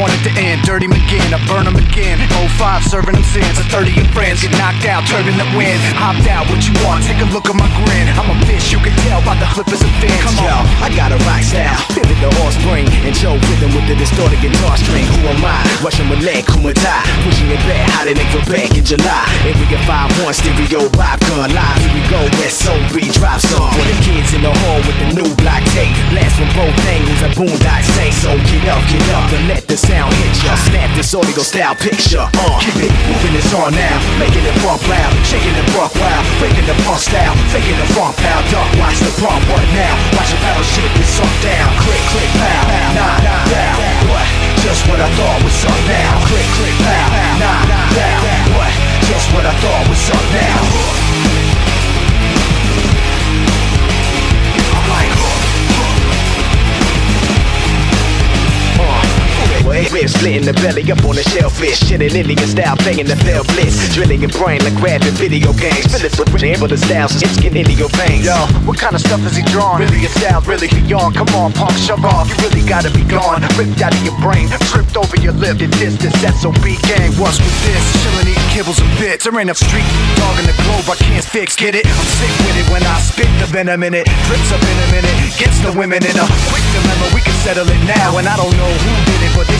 Want it to end. Dirty McGinn, I burn them again. 05 serving them sins. A 30 of friends get knocked out, turbulent wind. Hopped out, what you want? Take a look at my grin. I'm a bitch, you can tell by the flippers and fins. Come on, I got a rock style. Pivot the offspring and show rhythm with the distorted guitar string. Who am I? Russian Malay, Kumata. Pushing it back, how they make for back in July. And we get 5-1 stereo vibe gun live. Here we go, SOB drop song. For the kids in the hall with the new black tape. Blast from both angles, a boondock say. So get up, get up and let the sound hit ya. Snap this audio style picture. Uh, keep it moving, it's on now. Making it bump loud, shaking it buck wild. Breaking the punk style, faking the funk pow. Duck, watch the pump, what now? Watch the battle shit get sunk down. Click, click, pow. Nah, down. What? Just what I thought was up now. Click, click, pow. Nah, down. What? Just what I thought was up now. Ribs splitting the belly up on the shellfish. Shitting Indian style, playing the fell blitz. Drilling your brain like grabbing video games. Phillips with ramble the styles, it's getting into your veins. Yo, what kind of stuff is he drawing? Really a style, really beyond. Come on, punk, shove off. You really gotta be gone. Ripped out of your brain, tripped over your lip. The distance, that's SOB gang. What's with this? Chillin' eating kibbles and bits. There ain't a street dog in the globe I can't fix. Get it? I'm sick with it when I spit the venom in it. Drips up in a minute. Gets the women in a quick dilemma. We can settle it now. And I don't know who did it, but they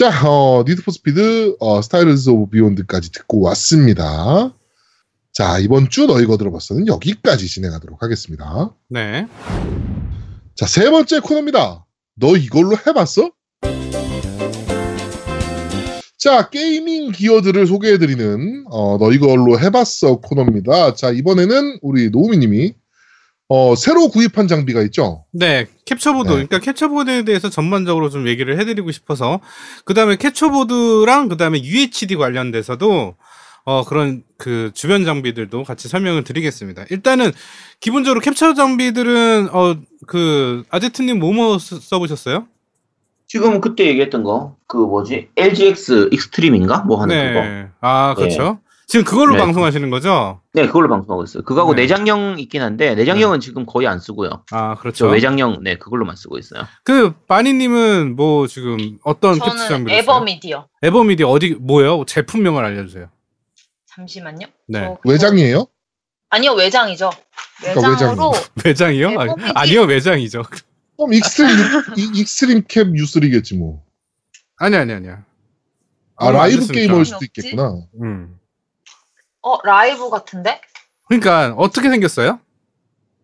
자, 어, Need for Speed, 어, Styles of Beyond까지 듣고 왔습니다. 자, 이번 주 너 이거 들어봤어는 여기까지 진행하도록 하겠습니다. 네. 자, 세 번째 코너입니다. 너 이걸로 해봤어? 자, gaming gear들을 소개해드리는, 어, 너 이걸로 해봤어 코너입니다. 자, 이번에는 우리 노우미님이, 어, 새로 구입한 장비가 있죠? 네, 캡처보드. 네. 그러니까 캡처보드에 대해서 전반적으로 좀 얘기를 해드리고 싶어서 그 다음에 캡처보드랑 그 다음에 UHD 관련돼서도 어 그런 그 주변 장비들도 같이 설명을 드리겠습니다. 일단은 기본적으로 캡처 장비들은 어 그 아제트님 뭐뭐 쓰- 써보셨어요? 지금 그때 얘기했던 거, 그 뭐지? LGX Extreme인가? 뭐 하는 그거. 네. 아 그렇죠. 지금 그걸로 네. 방송하시는 거죠? 네, 그걸로 방송하고 있어요. 그거하고 네. 내장형 있긴 한데, 내장형은 지금 거의 안 쓰고요. 아저 그렇죠. 외장형, 네, 그걸로만 쓰고 있어요. 그 마니 님은 뭐 지금 어떤 캡처 써요? 에버미디어. 에버미디 어디 뭐예요? 제품명을 알려 주세요. 잠시만요. 네. 저 그거- 외장이에요? 아니요 외장이죠. 그러니까 외장으로 외장이요? 아니, 에버미디. 아니요 외장이죠. 그럼 Extreme, 이- Extreme Cap U3겠지 뭐. 아니 아니 아니야. 아, 라이브 됐습니까? Gamer일 수도? 있겠구나. 음. 어 라이브 같은데? 그러니까 어떻게 생겼어요?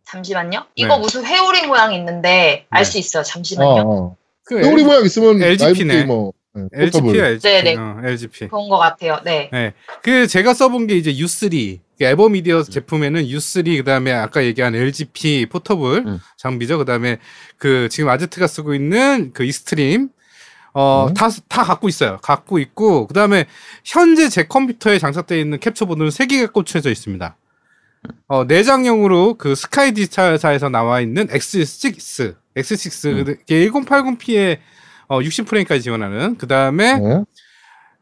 잠시만요. 네. 이거 무슨 회오리 모양 있는데 알 네. 수 있어요. 어, 잠시만요. 어. 그 우리 모양 있으면 LGP Live 네. 게이머. 네. LGP야 LGP. 네네. 어, LGP. 그런 것 같아요. 네. 네. 그 제가 써본 게 이제 U3. 그 에버미디어 제품에는 U3 그다음에 아까 얘기한 LGP Portable 음. 장비죠. 그다음에 그 지금 아제트가 쓰고 있는 그 Extreme 어, 음. 다, 다 갖고 있어요. 갖고 있고, 그 다음에, 현재 제 컴퓨터에 장착되어 있는 캡처 보드는 3개가 꽂혀져 있습니다. 어, 내장형으로 그 스카이 디지털사에서 나와 있는 X6, X6, 음. 이게 1080p에 어, 60프레임까지 지원하는, 그 다음에, 네.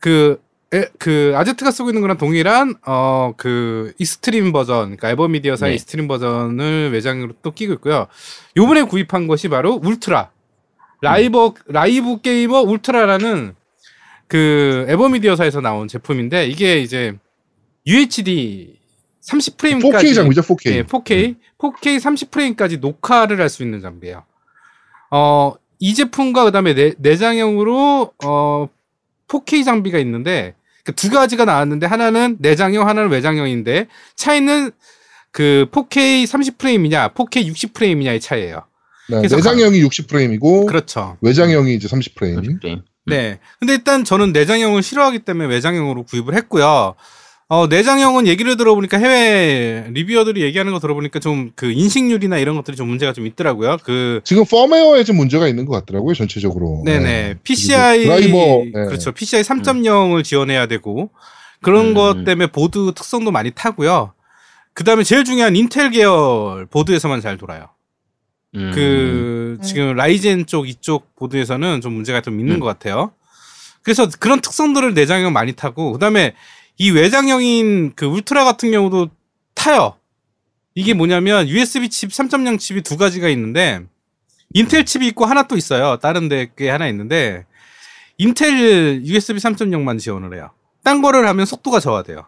그, 에, 그, 아제트가 쓰고 있는 거랑 동일한, 어, 그, Extreme 버전, 그러니까 에버미디어사의 네. Extreme 버전을 외장으로 또 끼고 있고요. 요번에 구입한 것이 바로 울트라. 라이브, 라이브 게이머 울트라라는 그 에버미디어사에서 나온 제품인데, 이게 이제 UHD 30프레임까지. 4K 장비죠, 4K. 예, 4K, 4K 30프레임까지 녹화를 할 수 있는 장비예요. 어, 이 제품과 그다음에 내, 내장형으로 어 4K 장비가 있는데 그 두 가지가 나왔는데 하나는 내장형, 하나는 외장형인데 차이는 그 4K 30프레임이냐, 4K 60프레임이냐의 차이예요. 네, 그래서 내장형이 60프레임이고 그렇죠. 외장형이 이제 30프레임. 프레임. 네. 근데 일단 저는 내장형을 싫어하기 때문에 외장형으로 구입을 했고요. 어, 내장형은 얘기를 들어보니까 해외 리뷰어들이 얘기하는 거 들어보니까 좀 그 인식률이나 이런 것들이 좀 문제가 좀 있더라고요. 그 지금 펌웨어에 좀 문제가 있는 것 같더라고요, 전체적으로. 네네. 네. PCI 드라이버, 네. 그렇죠. PCI 3.0을 지원해야 되고 그런 음. 것 때문에 보드 특성도 많이 타고요. 그다음에 제일 중요한 인텔 계열 보드에서만 잘 돌아요. 음. 그 지금 라이젠 쪽 이쪽 보드에서는 좀 문제가 좀 있는 음. 것 같아요. 그래서 그런 특성들을 내장형 많이 타고 그다음에 이 외장형인 그 울트라 같은 경우도 타요. 이게 뭐냐면 USB 칩 3.0 칩이 두 가지가 있는데 인텔 칩이 있고 하나 또 있어요. 다른 데게 하나 있는데 인텔 USB 3.0만 지원을 해요. 딴 거를 하면 속도가 저하돼요.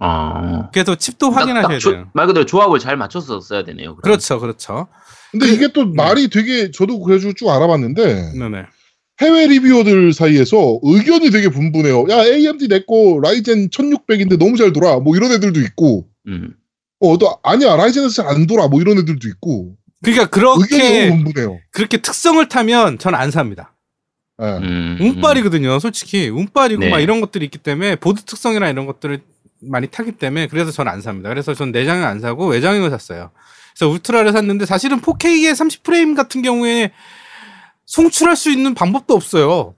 아. 그래서 칩도 딱- 확인하셔야 딱 조- 돼요. 말 그대로 조합을 잘 맞춰서 써야 되네요. 그럼. 그렇죠, 그렇죠. 근데 이게 또 말이 되게 저도 그래가지고 쭉 알아봤는데 네네. 해외 리뷰어들 사이에서 의견이 되게 분분해요. 야 AMD 내거 라이젠 1600인데 너무 잘 돌아. 뭐 이런 애들도 있고, 음. 어또 아니야 라이젠에서 잘 안 돌아. 뭐 이런 애들도 있고 그러니까 의견이 그렇게 너무 분분해요. 그렇게 특성을 타면 전 안 삽니다. 예. 음. 운빨이거든요, 솔직히. 운빨이고 네. 막 이런 것들이 있기 때문에 보드 특성이나 이런 것들을 많이 타기 때문에 그래서 전 안 삽니다. 그래서 전 내장을 안 사고 외장형을 샀어요. 그래서 울트라를 샀는데 사실은 4K의 30프레임 같은 경우에 송출할 수 있는 방법도 없어요.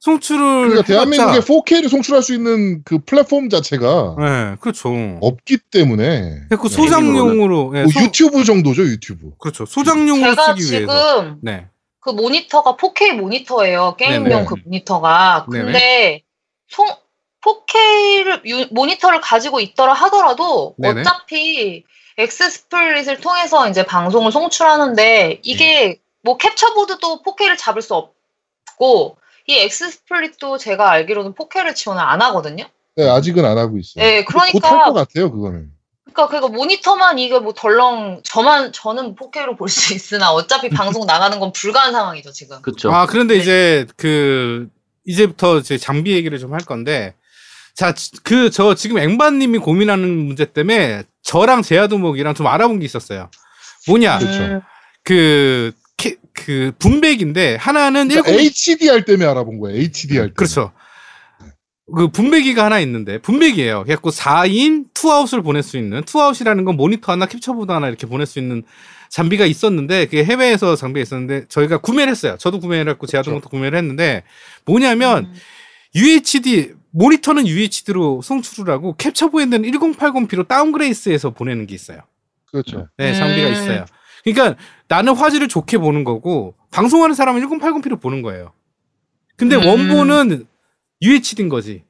송출을 그러니까 대한민국에 해봤자- 4K를 송출할 수 있는 그 플랫폼 자체가 네, 그렇죠. 없기 때문에 그 네, 소장용으로 예, 뭐 소- 유튜브 정도죠 유튜브. 그렇죠. 소장용으로 제가 쓰기 지금 위해서. 네. 그 모니터가 4K 모니터예요. 게임용 네네. 그 모니터가. 네네. 근데 송 4K를 모니터를 가지고 있더라 하더라도 네네. 어차피 XSplit을 통해서 이제 방송을 송출하는데 이게 뭐 캡처보드도 4K를 잡을 수 없고 이 XSplit도 제가 알기로는 4K를 지원을 안 하거든요. 네, 아직은 안 하고 있어요. 네, 그러니까 것 같아요 그거는. 그러니까 그거 모니터만 이게 뭐 덜렁 저만 저는 4K로 볼 수 있으나 어차피 방송 나가는 건 불가한 상황이죠 지금. 그렇죠. 아, 그런데 네. 이제 그 이제부터 이제 장비 얘기를 좀 할 건데 자, 그 저 지금 앵바님이 고민하는 문제 때문에 저랑 제아도목이랑 좀 알아본 게 있었어요. 뭐냐? 그렇죠. 음, 그, 캐- 그 분배기인데 하나는 그러니까 1 HDR 때문에 알아본 거예요. HDR 때. 그렇죠. 그 분배기가 하나 있는데 분배기예요. 그래갖고 4 in two out을 보낼 수 있는 two out이라는 건 모니터 하나 캡처보드 하나 이렇게 보낼 수 있는 장비가 있었는데 그게 해외에서 장비가 있었는데 저희가 구매를 했어요. 저도 구매를 했고 제아동도 구매를 했는데 뭐냐면 음. UHD 모니터는 UHD로 송출을 하고 캡처보드는 1080p로 다운그레이스해서 보내는 게 있어요. 그렇죠. 네, 음. 장비가 있어요. 그러니까 나는 화질을 좋게 보는 거고 방송하는 사람은 1080p로 보는 거예요. 근데 음. 원본은 UHD인 거지.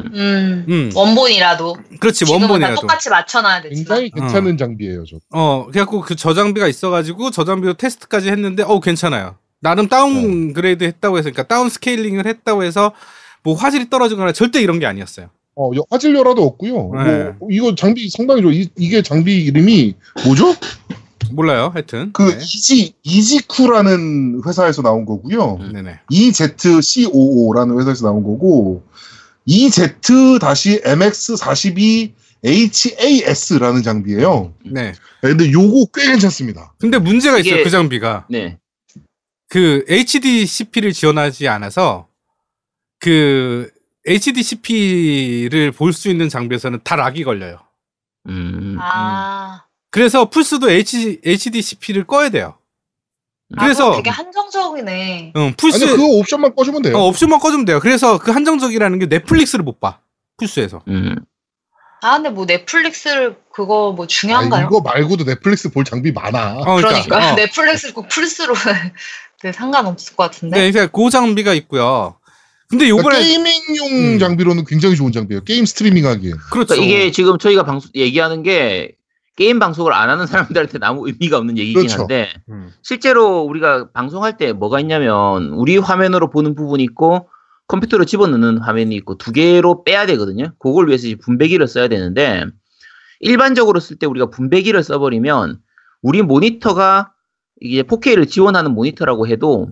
음, 음, 원본이라도 그렇지 원본이라도. 똑같이 맞춰놔야 되지만 굉장히 괜찮은 장비예요, 저. 어, 그래갖고 그 저장비가 있어가지고 저장비로 테스트까지 했는데 어 괜찮아요. 나름 downgrade 했다고 해서 그러니까 down scaling을 했다고 해서 뭐 화질이 떨어지거나 절대 이런 게 아니었어요. 어, 여- 화질 열화도 없고요. 네. 뭐 이거 장비 상당히 좋아. 이, 이게 장비 이름이 뭐죠? 몰라요, 하여튼. 그 네. EZ EZCOO라는 회사에서 나온 거고요. 음. 네네. EZCOO라는 회사에서 나온 거고 EZ-MX42 HAS라는 장비예요. 네. 근데 요거 꽤 괜찮습니다. 근데 문제가 있어요, 이게- 그 장비가. 네. 그 HDCP를 지원하지 않아서 그 HDCP를 볼 수 있는 장비에서는 다 락이 걸려요. 음. 아, 그래서 플스도 H, HDCP를 꺼야 돼요. 아, 그래서- 그럼 되게 한정적이네. 응, 플스 아니 그거 옵션만 꺼주면 돼요. 어, 옵션만 꺼주면 돼요. 그래서 그 한정적이라는 게 넷플릭스를 못 봐. 플스에서. 음. 아, 근데 뭐 넷플릭스를 그거 뭐 아, 중요한가요? 이거 말고도 넷플릭스 볼 장비 많아. 어, 그러니까 어. 넷플릭스 꼭 플스로 네, 상관없을 것 같은데. 네, 그러니까 그 장비가 있고요. 근데 그러니까 요번에 gaming용 음. 장비로는 굉장히 좋은 장비예요. 게임 스트리밍 하기에. 그렇죠. 그러니까 이게 지금 저희가 방송 얘기하는 게 게임 방송을 안 하는 사람들한테 아무 의미가 없는 얘기긴 그렇죠. 한데 음. 실제로 우리가 방송할 때 뭐가 있냐면 우리 화면으로 보는 부분이 있고 컴퓨터로 집어넣는 화면이 있고 두 개로 빼야 되거든요. 그걸 위해서 이제 분배기를 써야 되는데 일반적으로 쓸 때 우리가 분배기를 써버리면 우리 모니터가 이게 4K를 지원하는 모니터라고 해도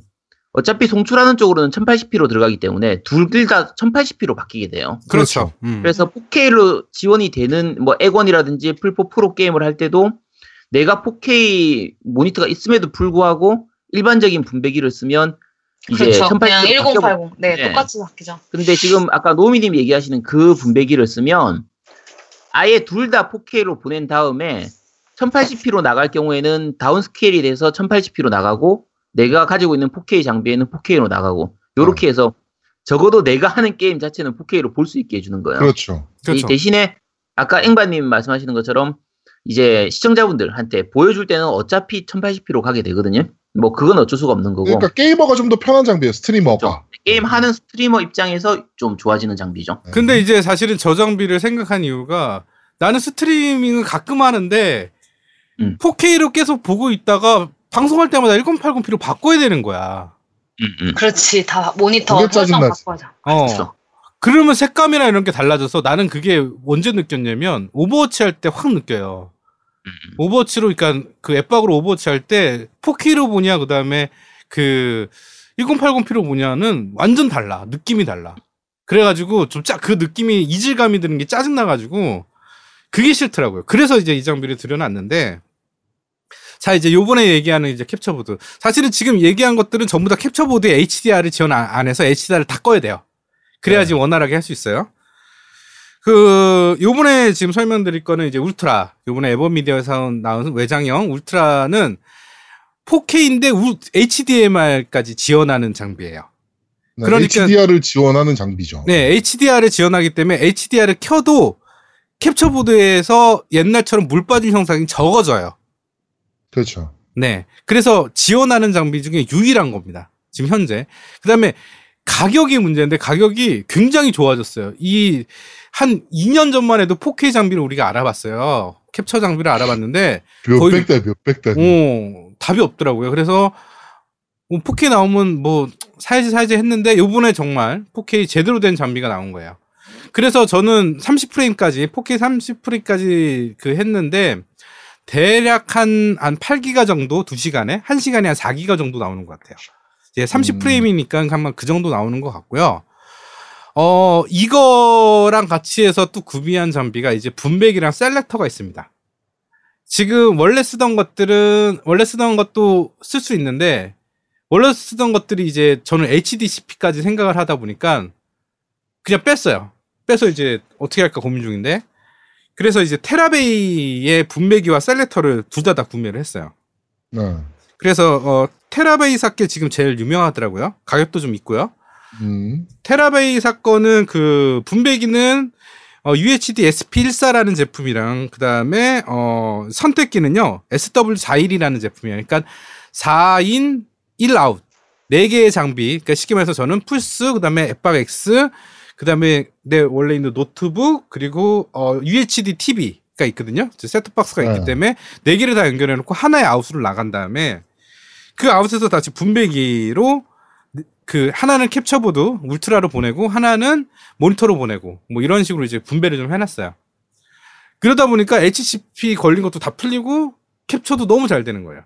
어차피 송출하는 쪽으로는 1080p로 들어가기 때문에 둘다 1080p로 바뀌게 돼요. 그렇죠. 음. 그래서 4K로 지원이 되는 뭐 액원이라든지 풀포 프로 게임을 할 때도 내가 4K 모니터가 있음에도 불구하고 일반적인 분배기를 쓰면 이제 그렇죠. 그냥 1080로 1080. 네, 네. 똑같이 바뀌죠. 근데 지금 아까 노미님 얘기하시는 그 분배기를 쓰면 아예 둘 다 4K로 보낸 다음에 1080p로 나갈 경우에는 다운 스케일이 돼서 1080p로 나가고 내가 가지고 있는 4K 장비에는 4K로 나가고 요렇게 해서 적어도 내가 하는 게임 자체는 4K로 볼 수 있게 해주는 거예요. 그렇죠. 이 그렇죠. 대신에 아까 앵바님 말씀하시는 것처럼 이제 시청자분들한테 보여줄 때는 어차피 1080p로 가게 되거든요. 뭐 그건 어쩔 수가 없는 거고 그러니까 게이머가 좀 더 편한 장비예요. 스트리머가. 게임 하는 스트리머 입장에서 좀 좋아지는 장비죠. 네. 근데 이제 사실은 저 장비를 생각한 이유가 나는 스트리밍을 가끔 하는데 음. 4K로 계속 보고 있다가 방송할 때마다 1080p로 바꿔야 되는 거야. 음, 음. 그렇지 다 모니터 설정. 바꿔야 어. 그렇죠. 그러면 색감이나 이런 게 달라져서 나는 그게 언제 느꼈냐면 오버워치 할 때 확 느껴요. 음, 음. 오버워치로 그러니까 그 엑박으로 오버워치 할 때 4K로 보냐 그다음에 그 1080p로 보냐는 완전 달라. 느낌이 달라. 그래 가지고 좀짜그 느낌이 이질감이 드는 게 짜증 나 가지고 그게 싫더라고요. 그래서 이제 이 장비를 들여놨는데 자 이제 요번에 얘기하는 이제 캡처보드 사실은 지금 얘기한 것들은 전부 다 캡처보드에 HDR을 지원 안- 안 해서 HDR을 다 꺼야 돼요. 그래야지 원활하게 할 수 있어요. 그 요번에 지금 설명드릴 거는 이제 울트라 요번에 에버미디어에서 나온 외장형 울트라는 4K인데 HDMR까지 지원하는 장비예요. 네, 그러니까- HDR을 지원하는 장비죠. 네, HDR을 지원하기 때문에 HDR을 켜도 캡처보드에서 옛날처럼 물 빠진 형상이 적어져요. 그렇죠. 네. 그래서 지원하는 장비 중에 유일한 겁니다. 지금 현재. 그 다음에 가격이 문제인데 가격이 굉장히 좋아졌어요. 이 한 2년 전만 해도 4K 장비를 우리가 알아봤어요. 캡처 장비를 알아봤는데, 몇백 달, 몇백 달. 어, 답이 없더라고요. 그래서 뭐 4K 나오면 뭐 사야지 사야지 했는데 요번에 정말 4K 제대로 된 장비가 나온 거예요. 그래서 저는 30프레임까지 4K 30프레임까지 그 했는데 대략 한, 한 8기가 정도 2시간에 1시간에 한 4기가 정도 나오는 것 같아요. 이제 30프레임이니까 한번 그 정도 나오는 것 같고요. 어, 이거랑 같이 해서 또 구비한 장비가 이제 분배기랑 셀렉터가 있습니다. 지금 원래 쓰던 것들은 원래 쓰던 것도 쓸 수 있는데 원래 쓰던 것들이 이제 저는 HDCP까지 생각을 하다 보니까 그냥 뺐어요. 빼서 이제 어떻게 할까 고민 중인데 그래서 이제 테라베이의 분배기와 셀렉터를 둘 다 다 구매를 했어요. 네. 그래서 어, 테라베이사 게 지금 제일 유명하더라고요. 가격도 좀 있고요. 음. 테라베이사 건은 그 분배기는 어, UHD SP14라는 제품이랑 그 다음에 어, 선택기는요 SW41이라는 제품이에요. 그러니까 4 in 1 out 4개의 장비. 그러니까 쉽게 말해서 저는 플스, 그 다음에 엑박 X, 그 다음에 내 원래 있는 노트북 그리고 어, UHD TV가 있거든요. 셋톱박스가 있기 네. 때문에 네 개를 다 연결해 놓고 하나의 아웃으로 나간 다음에 그 아웃에서 다시 분배기로 그 하나는 캡처보드 울트라로 보내고 하나는 모니터로 보내고 뭐 이런 식으로 이제 분배를 좀 해놨어요. 그러다 보니까 HCP 걸린 것도 다 풀리고 캡처도 너무 잘 되는 거예요.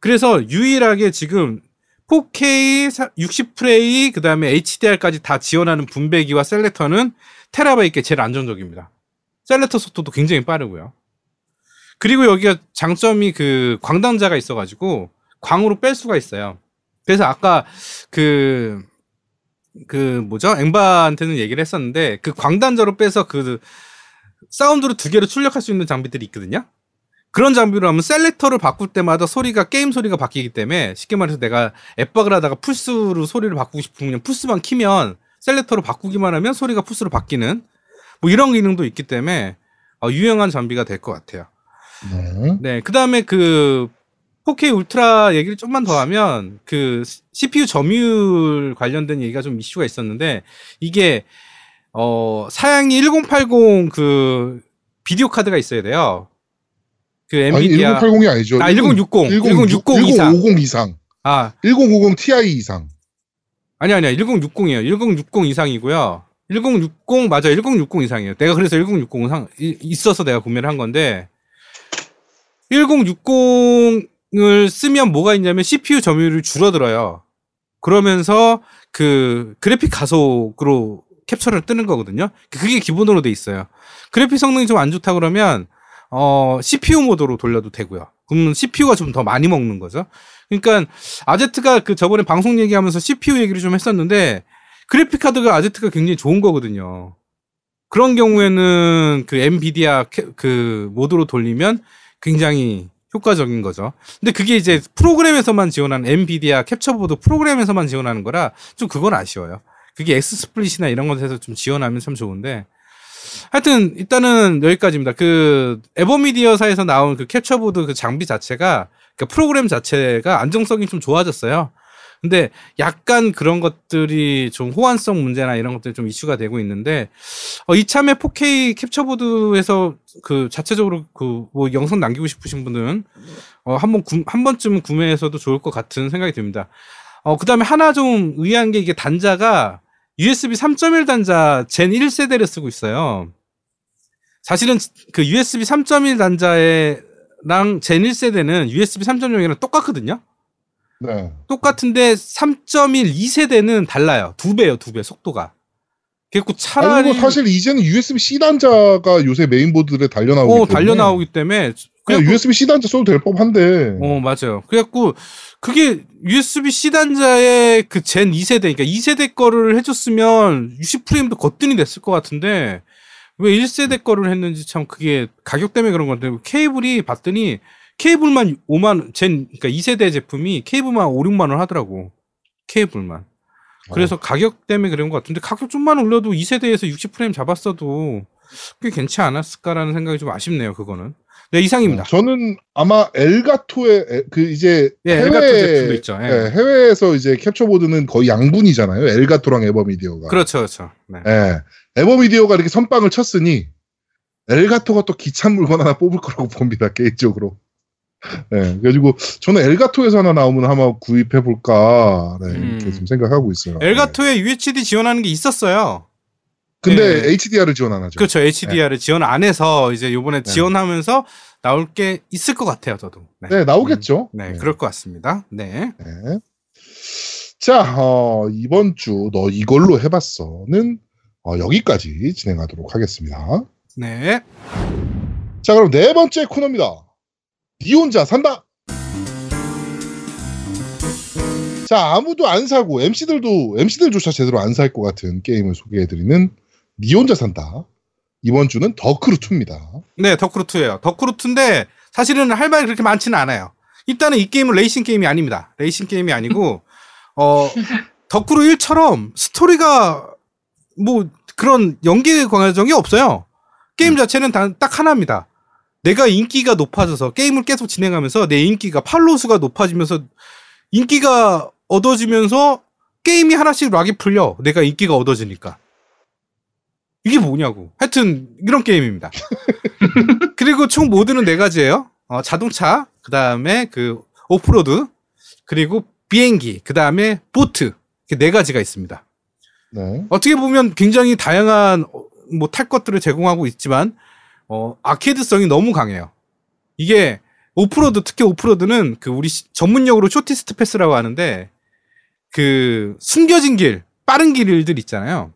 그래서 유일하게 지금 4K 60프레이 그다음에 HDR까지 다 지원하는 분배기와 셀렉터는 테라바이트게 제일 안정적입니다. selector 속도도 굉장히 빠르고요. 그리고 여기가 장점이 그 광단자가 있어가지고 광으로 뺄 수가 있어요. 그래서 아까 그, 그 뭐죠? 앵바한테는 얘기를 했었는데 그 광단자로 빼서 그 사운드로 두 개로 출력할 수 있는 장비들이 있거든요. 그런 장비로 하면 selector를 바꿀 때마다 소리가 게임 소리가 바뀌기 때문에 쉽게 말해서 내가 엑박을 하다가 플스로 소리를 바꾸고 싶으면 그냥 플스만 키면 selector로 바꾸기만 하면 소리가 플스로 바뀌는 뭐 이런 기능도 있기 때문에 어, 유용한 장비가 될 것 같아요. 네. 네, 그 다음에 그 4K 울트라 얘기를 좀만 더 하면 그 CPU 점유율 관련된 얘기가 좀 이슈가 있었는데 이게 어 사양이 1080 그 비디오 카드가 있어야 돼요. 그 아니, 엔비디아 1080이 아니죠. 아, 1060, 1060 이상. 1050 이상. 아 1050 Ti 이상. 아니 아니야 1060이에요. 1060 이상이고요. 1060 맞아 1060 이상이에요. 내가 그래서 1060상 이- 있어서 내가 구매를 한 건데 1060을 쓰면 뭐가 있냐면 CPU 점유율이 줄어들어요. 그러면서 그 그래픽 가속으로 캡처를 뜨는 거거든요. 그게 기본으로 돼 있어요. 그래픽 성능이 좀 안 좋다 그러면 어 CPU 모드로 돌려도 되고요. 그러면 CPU가 좀 더 많이 먹는 거죠. 그러니까 아제트가 그 저번에 방송 얘기하면서 CPU 얘기를 좀 했었는데 그래픽 카드가 아제트가 굉장히 좋은 거거든요. 그런 경우에는 그 엔비디아 캐- 그 모드로 돌리면 굉장히 효과적인 거죠. 근데 그게 이제 프로그램에서만 지원하는 엔비디아 캡처보드 프로그램에서만 지원하는 거라 좀 그건 아쉬워요. 그게 XSplit이나 이런 것에서 좀 지원하면 참 좋은데 하여튼 일단은 여기까지입니다. 그 에버미디어사에서 나온 그 캡처보드 그 장비 자체가 그 프로그램 자체가 안정성이 좀 좋아졌어요. 근데 약간 그런 것들이 좀 호환성 문제나 이런 것들이 좀 이슈가 되고 있는데 어, 이참에 4K 캡처보드에서 그 자체적으로 그 뭐 영상 남기고 싶으신 분들은 어, 한번 구- 한 번쯤은 구매해서도 좋을 것 같은 생각이 듭니다. 어, 그다음에 하나 좀 의아한 게 이게 단자가 USB 3.1 단자 젠 1세대를 쓰고 있어요. 사실은 그 USB 3.1 단자랑 젠 1세대는 USB 3.0이랑 똑같거든요. 네. 똑같은데 3.1 2세대는 달라요. 두 배요, 두 배 속도가. 그래갖고 아니, 차라리 뭐 사실 이제는 USB-C 단자가 요새 메인보드에 달려 나오기 어, 때문에 달려 나오기 때문에 그냥 그래갖고- USB-C 단자 써도 될 법한데. 어, 맞아요. 그래갖고, 그게 USB-C 단자의 그 젠 2세대, 그러니까 2세대 거를 해줬으면 60프레임도 거뜬히 됐을 것 같은데, 왜 1세대 거를 했는지 참 그게 가격 때문에 그런 건데, 케이블이 봤더니, 케이블만 5만, 젠, 그러니까 2세대 제품이 케이블만 5, 6만원 하더라고. 케이블만. 그래서 가격 때문에 그런 것 같은데, 가격 좀만 올려도 2세대에서 60프레임 잡았어도 꽤 괜찮지 않았을까라는 생각이 좀 아쉽네요, 그거는. 네, 이상입니다. 저는 아마 엘가토의 에- 그 이제 예, 엘가토 제품도 있죠. 예. 예, 해외에서 이제 캡처보드는 거의 양분이잖아요. 엘가토랑 에버미디어가. 그렇죠, 그렇죠. 네. 예. 에버미디어가 이렇게 선빵을 쳤으니 엘가토가 또 기찬 물건 하나 뽑을 거라고 봅니다. 개인적으로. 예. 그래가지고 저는 엘가토에서 하나 나오면 한번 구입해 볼까 네, 이렇게 음. 좀 생각하고 있어요. 엘가토에 UHD 지원하는 게 있었어요. 예. 근데 예. HDR을 지원 안 하죠. 그렇죠. HDR을 지원 안 해서 이제 요번에 네. 지원하면서 나올 게 있을 것 같아요, 저도. 네, 나오겠죠. 음, 네, 그럴 것 같습니다. 네. 네. 자, 어, 이번 주 너 이걸로 해봤어는 어, 여기까지 진행하도록 하겠습니다. 네. 자, 그럼 네 번째 코너입니다. 니 혼자 산다. 자, 아무도 안 사고 MC들도 MC들조차 제대로 안 살 것 같은 게임을 소개해드리는 니 혼자 산다. 이번 주는 더크루2입니다. 네, 덕크루2예요. 덕크루2인데 사실은 할 말이 그렇게 많지는 않아요. 일단은 이 게임은 레이싱 게임이 아닙니다. 레이싱 게임이 아니고 어 The Crew 1처럼 스토리가 뭐 그런 연계 과정이 없어요. 게임 자체는 단, 딱 하나입니다. 내가 인기가 높아져서 게임을 계속 진행하면서 내 인기가 follow 수가 높아지면서 인기가 얻어지면서 게임이 하나씩 lock이 풀려. 내가 인기가 얻어지니까. 이게 뭐냐고. 하여튼 이런 게임입니다. 그리고 총 모드는 네 가지예요. 어, 자동차, 그 다음에 그 오프로드, 그리고 비행기, 그 다음에 보트. 이렇게 네 가지가 있습니다. 네. 어떻게 보면 굉장히 다양한 뭐 탈 것들을 제공하고 있지만 어 아케이드성이 너무 강해요. 이게 오프로드 특히 오프로드는 그 우리 시- 전문용어로 shortest path라고 하는데 그 숨겨진 길, 빠른 길들 있잖아요.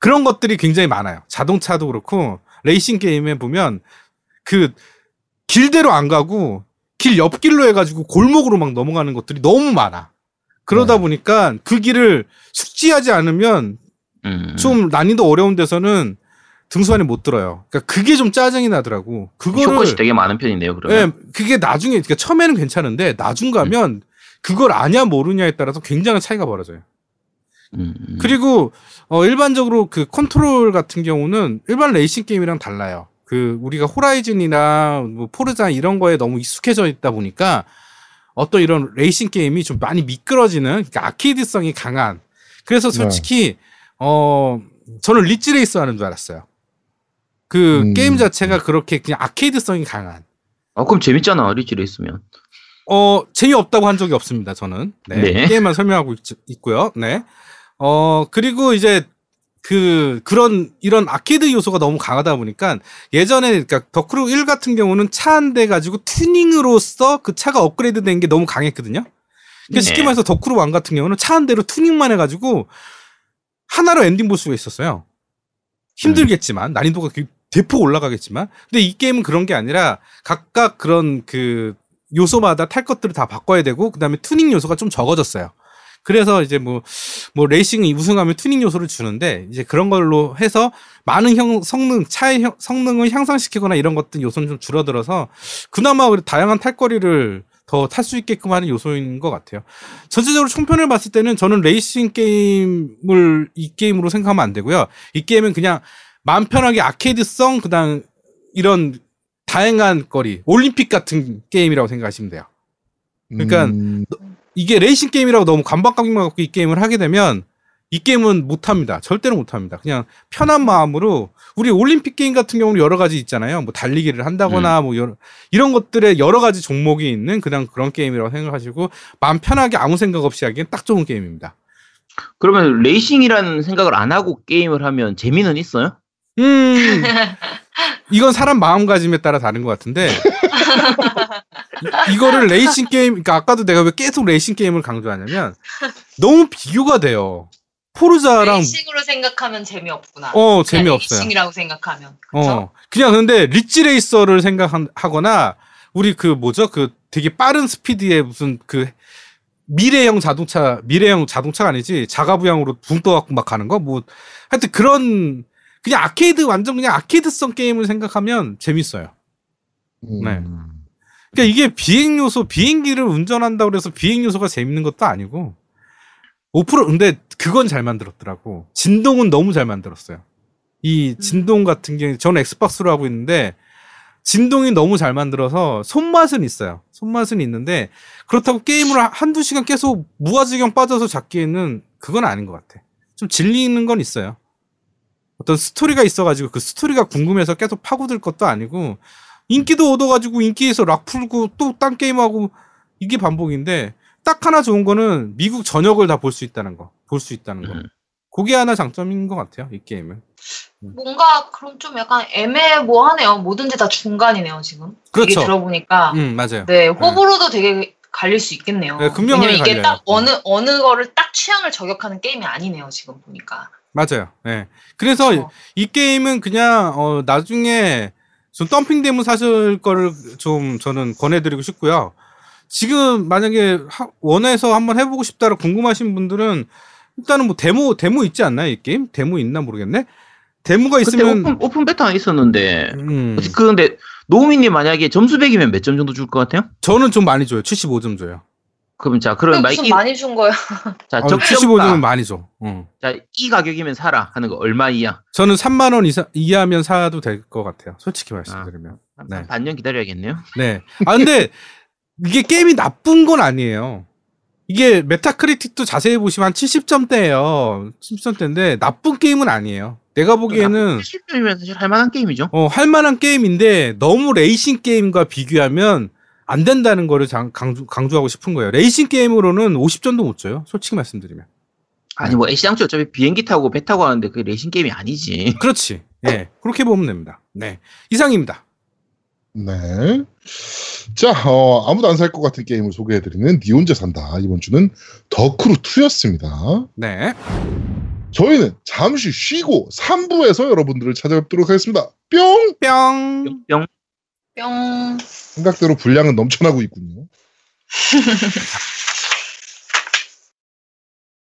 그런 것들이 굉장히 많아요. 자동차도 그렇고 레이싱 게임에 보면 그 길대로 안 가고 길 옆길로 해가지고 골목으로 막 넘어가는 것들이 너무 많아. 그러다 네. 보니까 그 길을 숙지하지 않으면 음. 좀 난이도 어려운 데서는 등수 안에 못 들어요. 그러니까 그게 좀 짜증이 나더라고. 그거를 쇼컷이 되게 많은 편인데요, 그러면. 예, 그게 나중에 그러니까 처음에는 괜찮은데 나중 가면 그걸 아냐 모르냐에 따라서 굉장한 차이가 벌어져요. 음, 음. 그리고 어 일반적으로 그 컨트롤 같은 경우는 일반 레이싱 게임이랑 달라요. 그 우리가 Horizon이나 뭐 Forza 이런 거에 너무 익숙해져 있다 보니까 어떤 이런 레이싱 게임이 좀 많이 미끄러지는 그러니까 아케이드성이 강한. 그래서 네. 솔직히 어 저는 Ridge Racer 하는 줄 알았어요. 그 음. 게임 자체가 그렇게 그냥 아케이드성이 강한. 아, 그럼 재밌잖아, Ridge Racer면. 어, 재미없다고 한 적이 없습니다, 저는. 네. 네. 게임만 설명하고 있, 고요 네. 어, 그리고 이제 그, 그런, 이런 아케이드 요소가 너무 강하다 보니까 예전에, 그러니까 The Crew 1 같은 경우는 차 한 대 가지고 튜닝으로써 그 차가 업그레이드 된 게 너무 강했거든요. 그러니까 쉽게 네. 말해서 The Crew 1 같은 경우는 차 한 대로 튜닝만 해가지고 하나로 엔딩 볼 수가 있었어요. 힘들겠지만, 난이도가 그 대폭 올라가겠지만. 근데 이 게임은 그런 게 아니라 각각 그런 그 요소마다 탈 것들을 다 바꿔야 되고 그다음에 튜닝 요소가 좀 적어졌어요. 그래서 이제 뭐, 뭐 레이싱 우승하면 튜닝 요소를 주는데 이제 그런 걸로 해서 많은 형, 성능, 차의 형- 성능을 향상시키거나 이런 것들 요소는 좀 줄어들어서 그나마 다양한 탈거리를 더 탈 수 있게끔 하는 요소인 것 같아요. 전체적으로 총평을 봤을 때는 저는 레이싱 게임을 이 게임으로 생각하면 안 되고요. 이 게임은 그냥 마음 편하게 아케이드성, 그 다음 이런 다양한 거리, 올림픽 같은 게임이라고 생각하시면 돼요. 그러니까 음, 이게 레이싱 게임이라고 너무 강박감만 갖고 이 게임을 하게 되면 이 게임은 못합니다. 절대로 못합니다. 그냥 편한 마음으로 우리 올림픽 게임 같은 경우는 여러 가지 있잖아요. 뭐 달리기를 한다거나 뭐 여러, 이런 것들에 여러 가지 종목이 있는 그냥 그런 게임이라고 생각하시고 마음 편하게 아무 생각 없이 하기엔 딱 좋은 게임입니다. 그러면 레이싱이라는 생각을 안 하고 게임을 하면 재미는 있어요? 음, 이건 사람 마음가짐에 따라 다른 것 같은데 이- 이거를 레이싱 게임, 그러니까 아까도 내가 왜 계속 레이싱 게임을 강조하냐면 너무 비교가 돼요. Forza랑 레이싱으로 생각하면 재미없구나. 어 재미없어요. 레이싱이라고 생각하면. 그쵸? 어 그냥 근데 Ridge Racer를 생각하거나 우리 그 뭐죠 그 되게 빠른 스피드의 무슨 그 미래형 자동차 미래형 자동차가 아니지 자기부양으로 붕 떠갖고 막 가는 거 뭐 하여튼 그런 그냥 아케이드 완전 그냥 아케이드성 게임을 생각하면 재밌어요. 음. 네. 그러니까 이게 비행 요소 비행기를 운전한다고 그래서 비행 요소가 재밌는 것도 아니고 5% 근데 그건 잘 만들었더라고. 진동은 너무 잘 만들었어요. 이 진동 같은 경우 저는 엑스박스로 하고 있는데 진동이 너무 잘 만들어서 손맛은 있어요. 손맛은 있는데 그렇다고 게임을 한- 한두 시간 계속 무아지경 빠져서 잡기에는 그건 아닌 것 같아. 좀 질리는 건 있어요. 어떤 스토리가 있어가지고 그 스토리가 궁금해서 계속 파고들 것도 아니고 인기도 얻어가지고 인기에서 락 풀고 또 딴 게임하고 이게 반복인데 딱 하나 좋은 거는 미국 전역을 다 볼 수 있다는 거. 볼 수 있다는 거. 음. 그게 하나 장점인 것 같아요. 이 게임은. 뭔가 그럼 좀 약간 애매모하네요. 뭐든지 다 중간이네요 지금. 그렇죠. 얘기 들어보니까 음 맞아요. 네 호불호도 되게 갈릴 수 있겠네요. 네, 왜냐면 이게 갈려요. 딱 어느 어느 거를 딱 취향을 저격하는 게임이 아니네요 지금 보니까. 맞아요. 예. 그래서 그쵸? 이 게임은 그냥 어 나중에 좀 덤핑 되면 사실 거를 좀 저는 권해드리고 싶고요. 지금 만약에 하- 원해서 한번 해보고 싶다라 궁금하신 분들은 일단은 뭐 데모 데모 있지 않나요 이 게임? 데모 있나 모르겠네. 데모가 있으면 open, open beta 있었는데 음, 그 근데 노우미님 만약에 점수 100이면 몇 점 정도 줄 것 같아요? 저는 좀 많이 줘요. 75점 줘요. 그럼 자 그럼 마이키 많이 준 거예요? 자 어, 75점은 적정가 많이 줘. 어. 자 이 가격이면 사라 하는 거 얼마 이야? 저는 3만 원 이상 이하면 사도 될 것 같아요. 솔직히 말씀드리면. 한 네. 반년 기다려야겠네요. 네. 아 근데 이게 게임이 나쁜 건 아니에요. 이게 Metacritic도 자세히 보시면 한 70점대예요. 70점대인데 나쁜 게임은 아니에요. 내가 보기에는 70점이면 사실 할 만한 게임이죠. 어, 할 만한 게임인데 너무 레이싱 게임과 비교하면 안 된다는 거를 장- 강조, 강조하고 싶은 거예요. 레이싱 게임으로는 50점도 못 줘요. 솔직히 말씀드리면. 아니 뭐 애시당초 어차피 비행기 타고 배 타고 하는데 그게 레이싱 게임이 아니지. 그렇지. 예. 그렇게 보면 됩니다. 네. 이상입니다. 네. 자, 어, 아무도 안 살 것 같은 게임을 소개해드리는 니 혼자 산다. 이번 주는 더크루 2였습니다. 네. 저희는 잠시 쉬고 3부에서 여러분들을 찾아뵙도록 하겠습니다. 뿅! 뿅. 뿅. 뿅. 생각대로 분량은 넘쳐나고 있군요.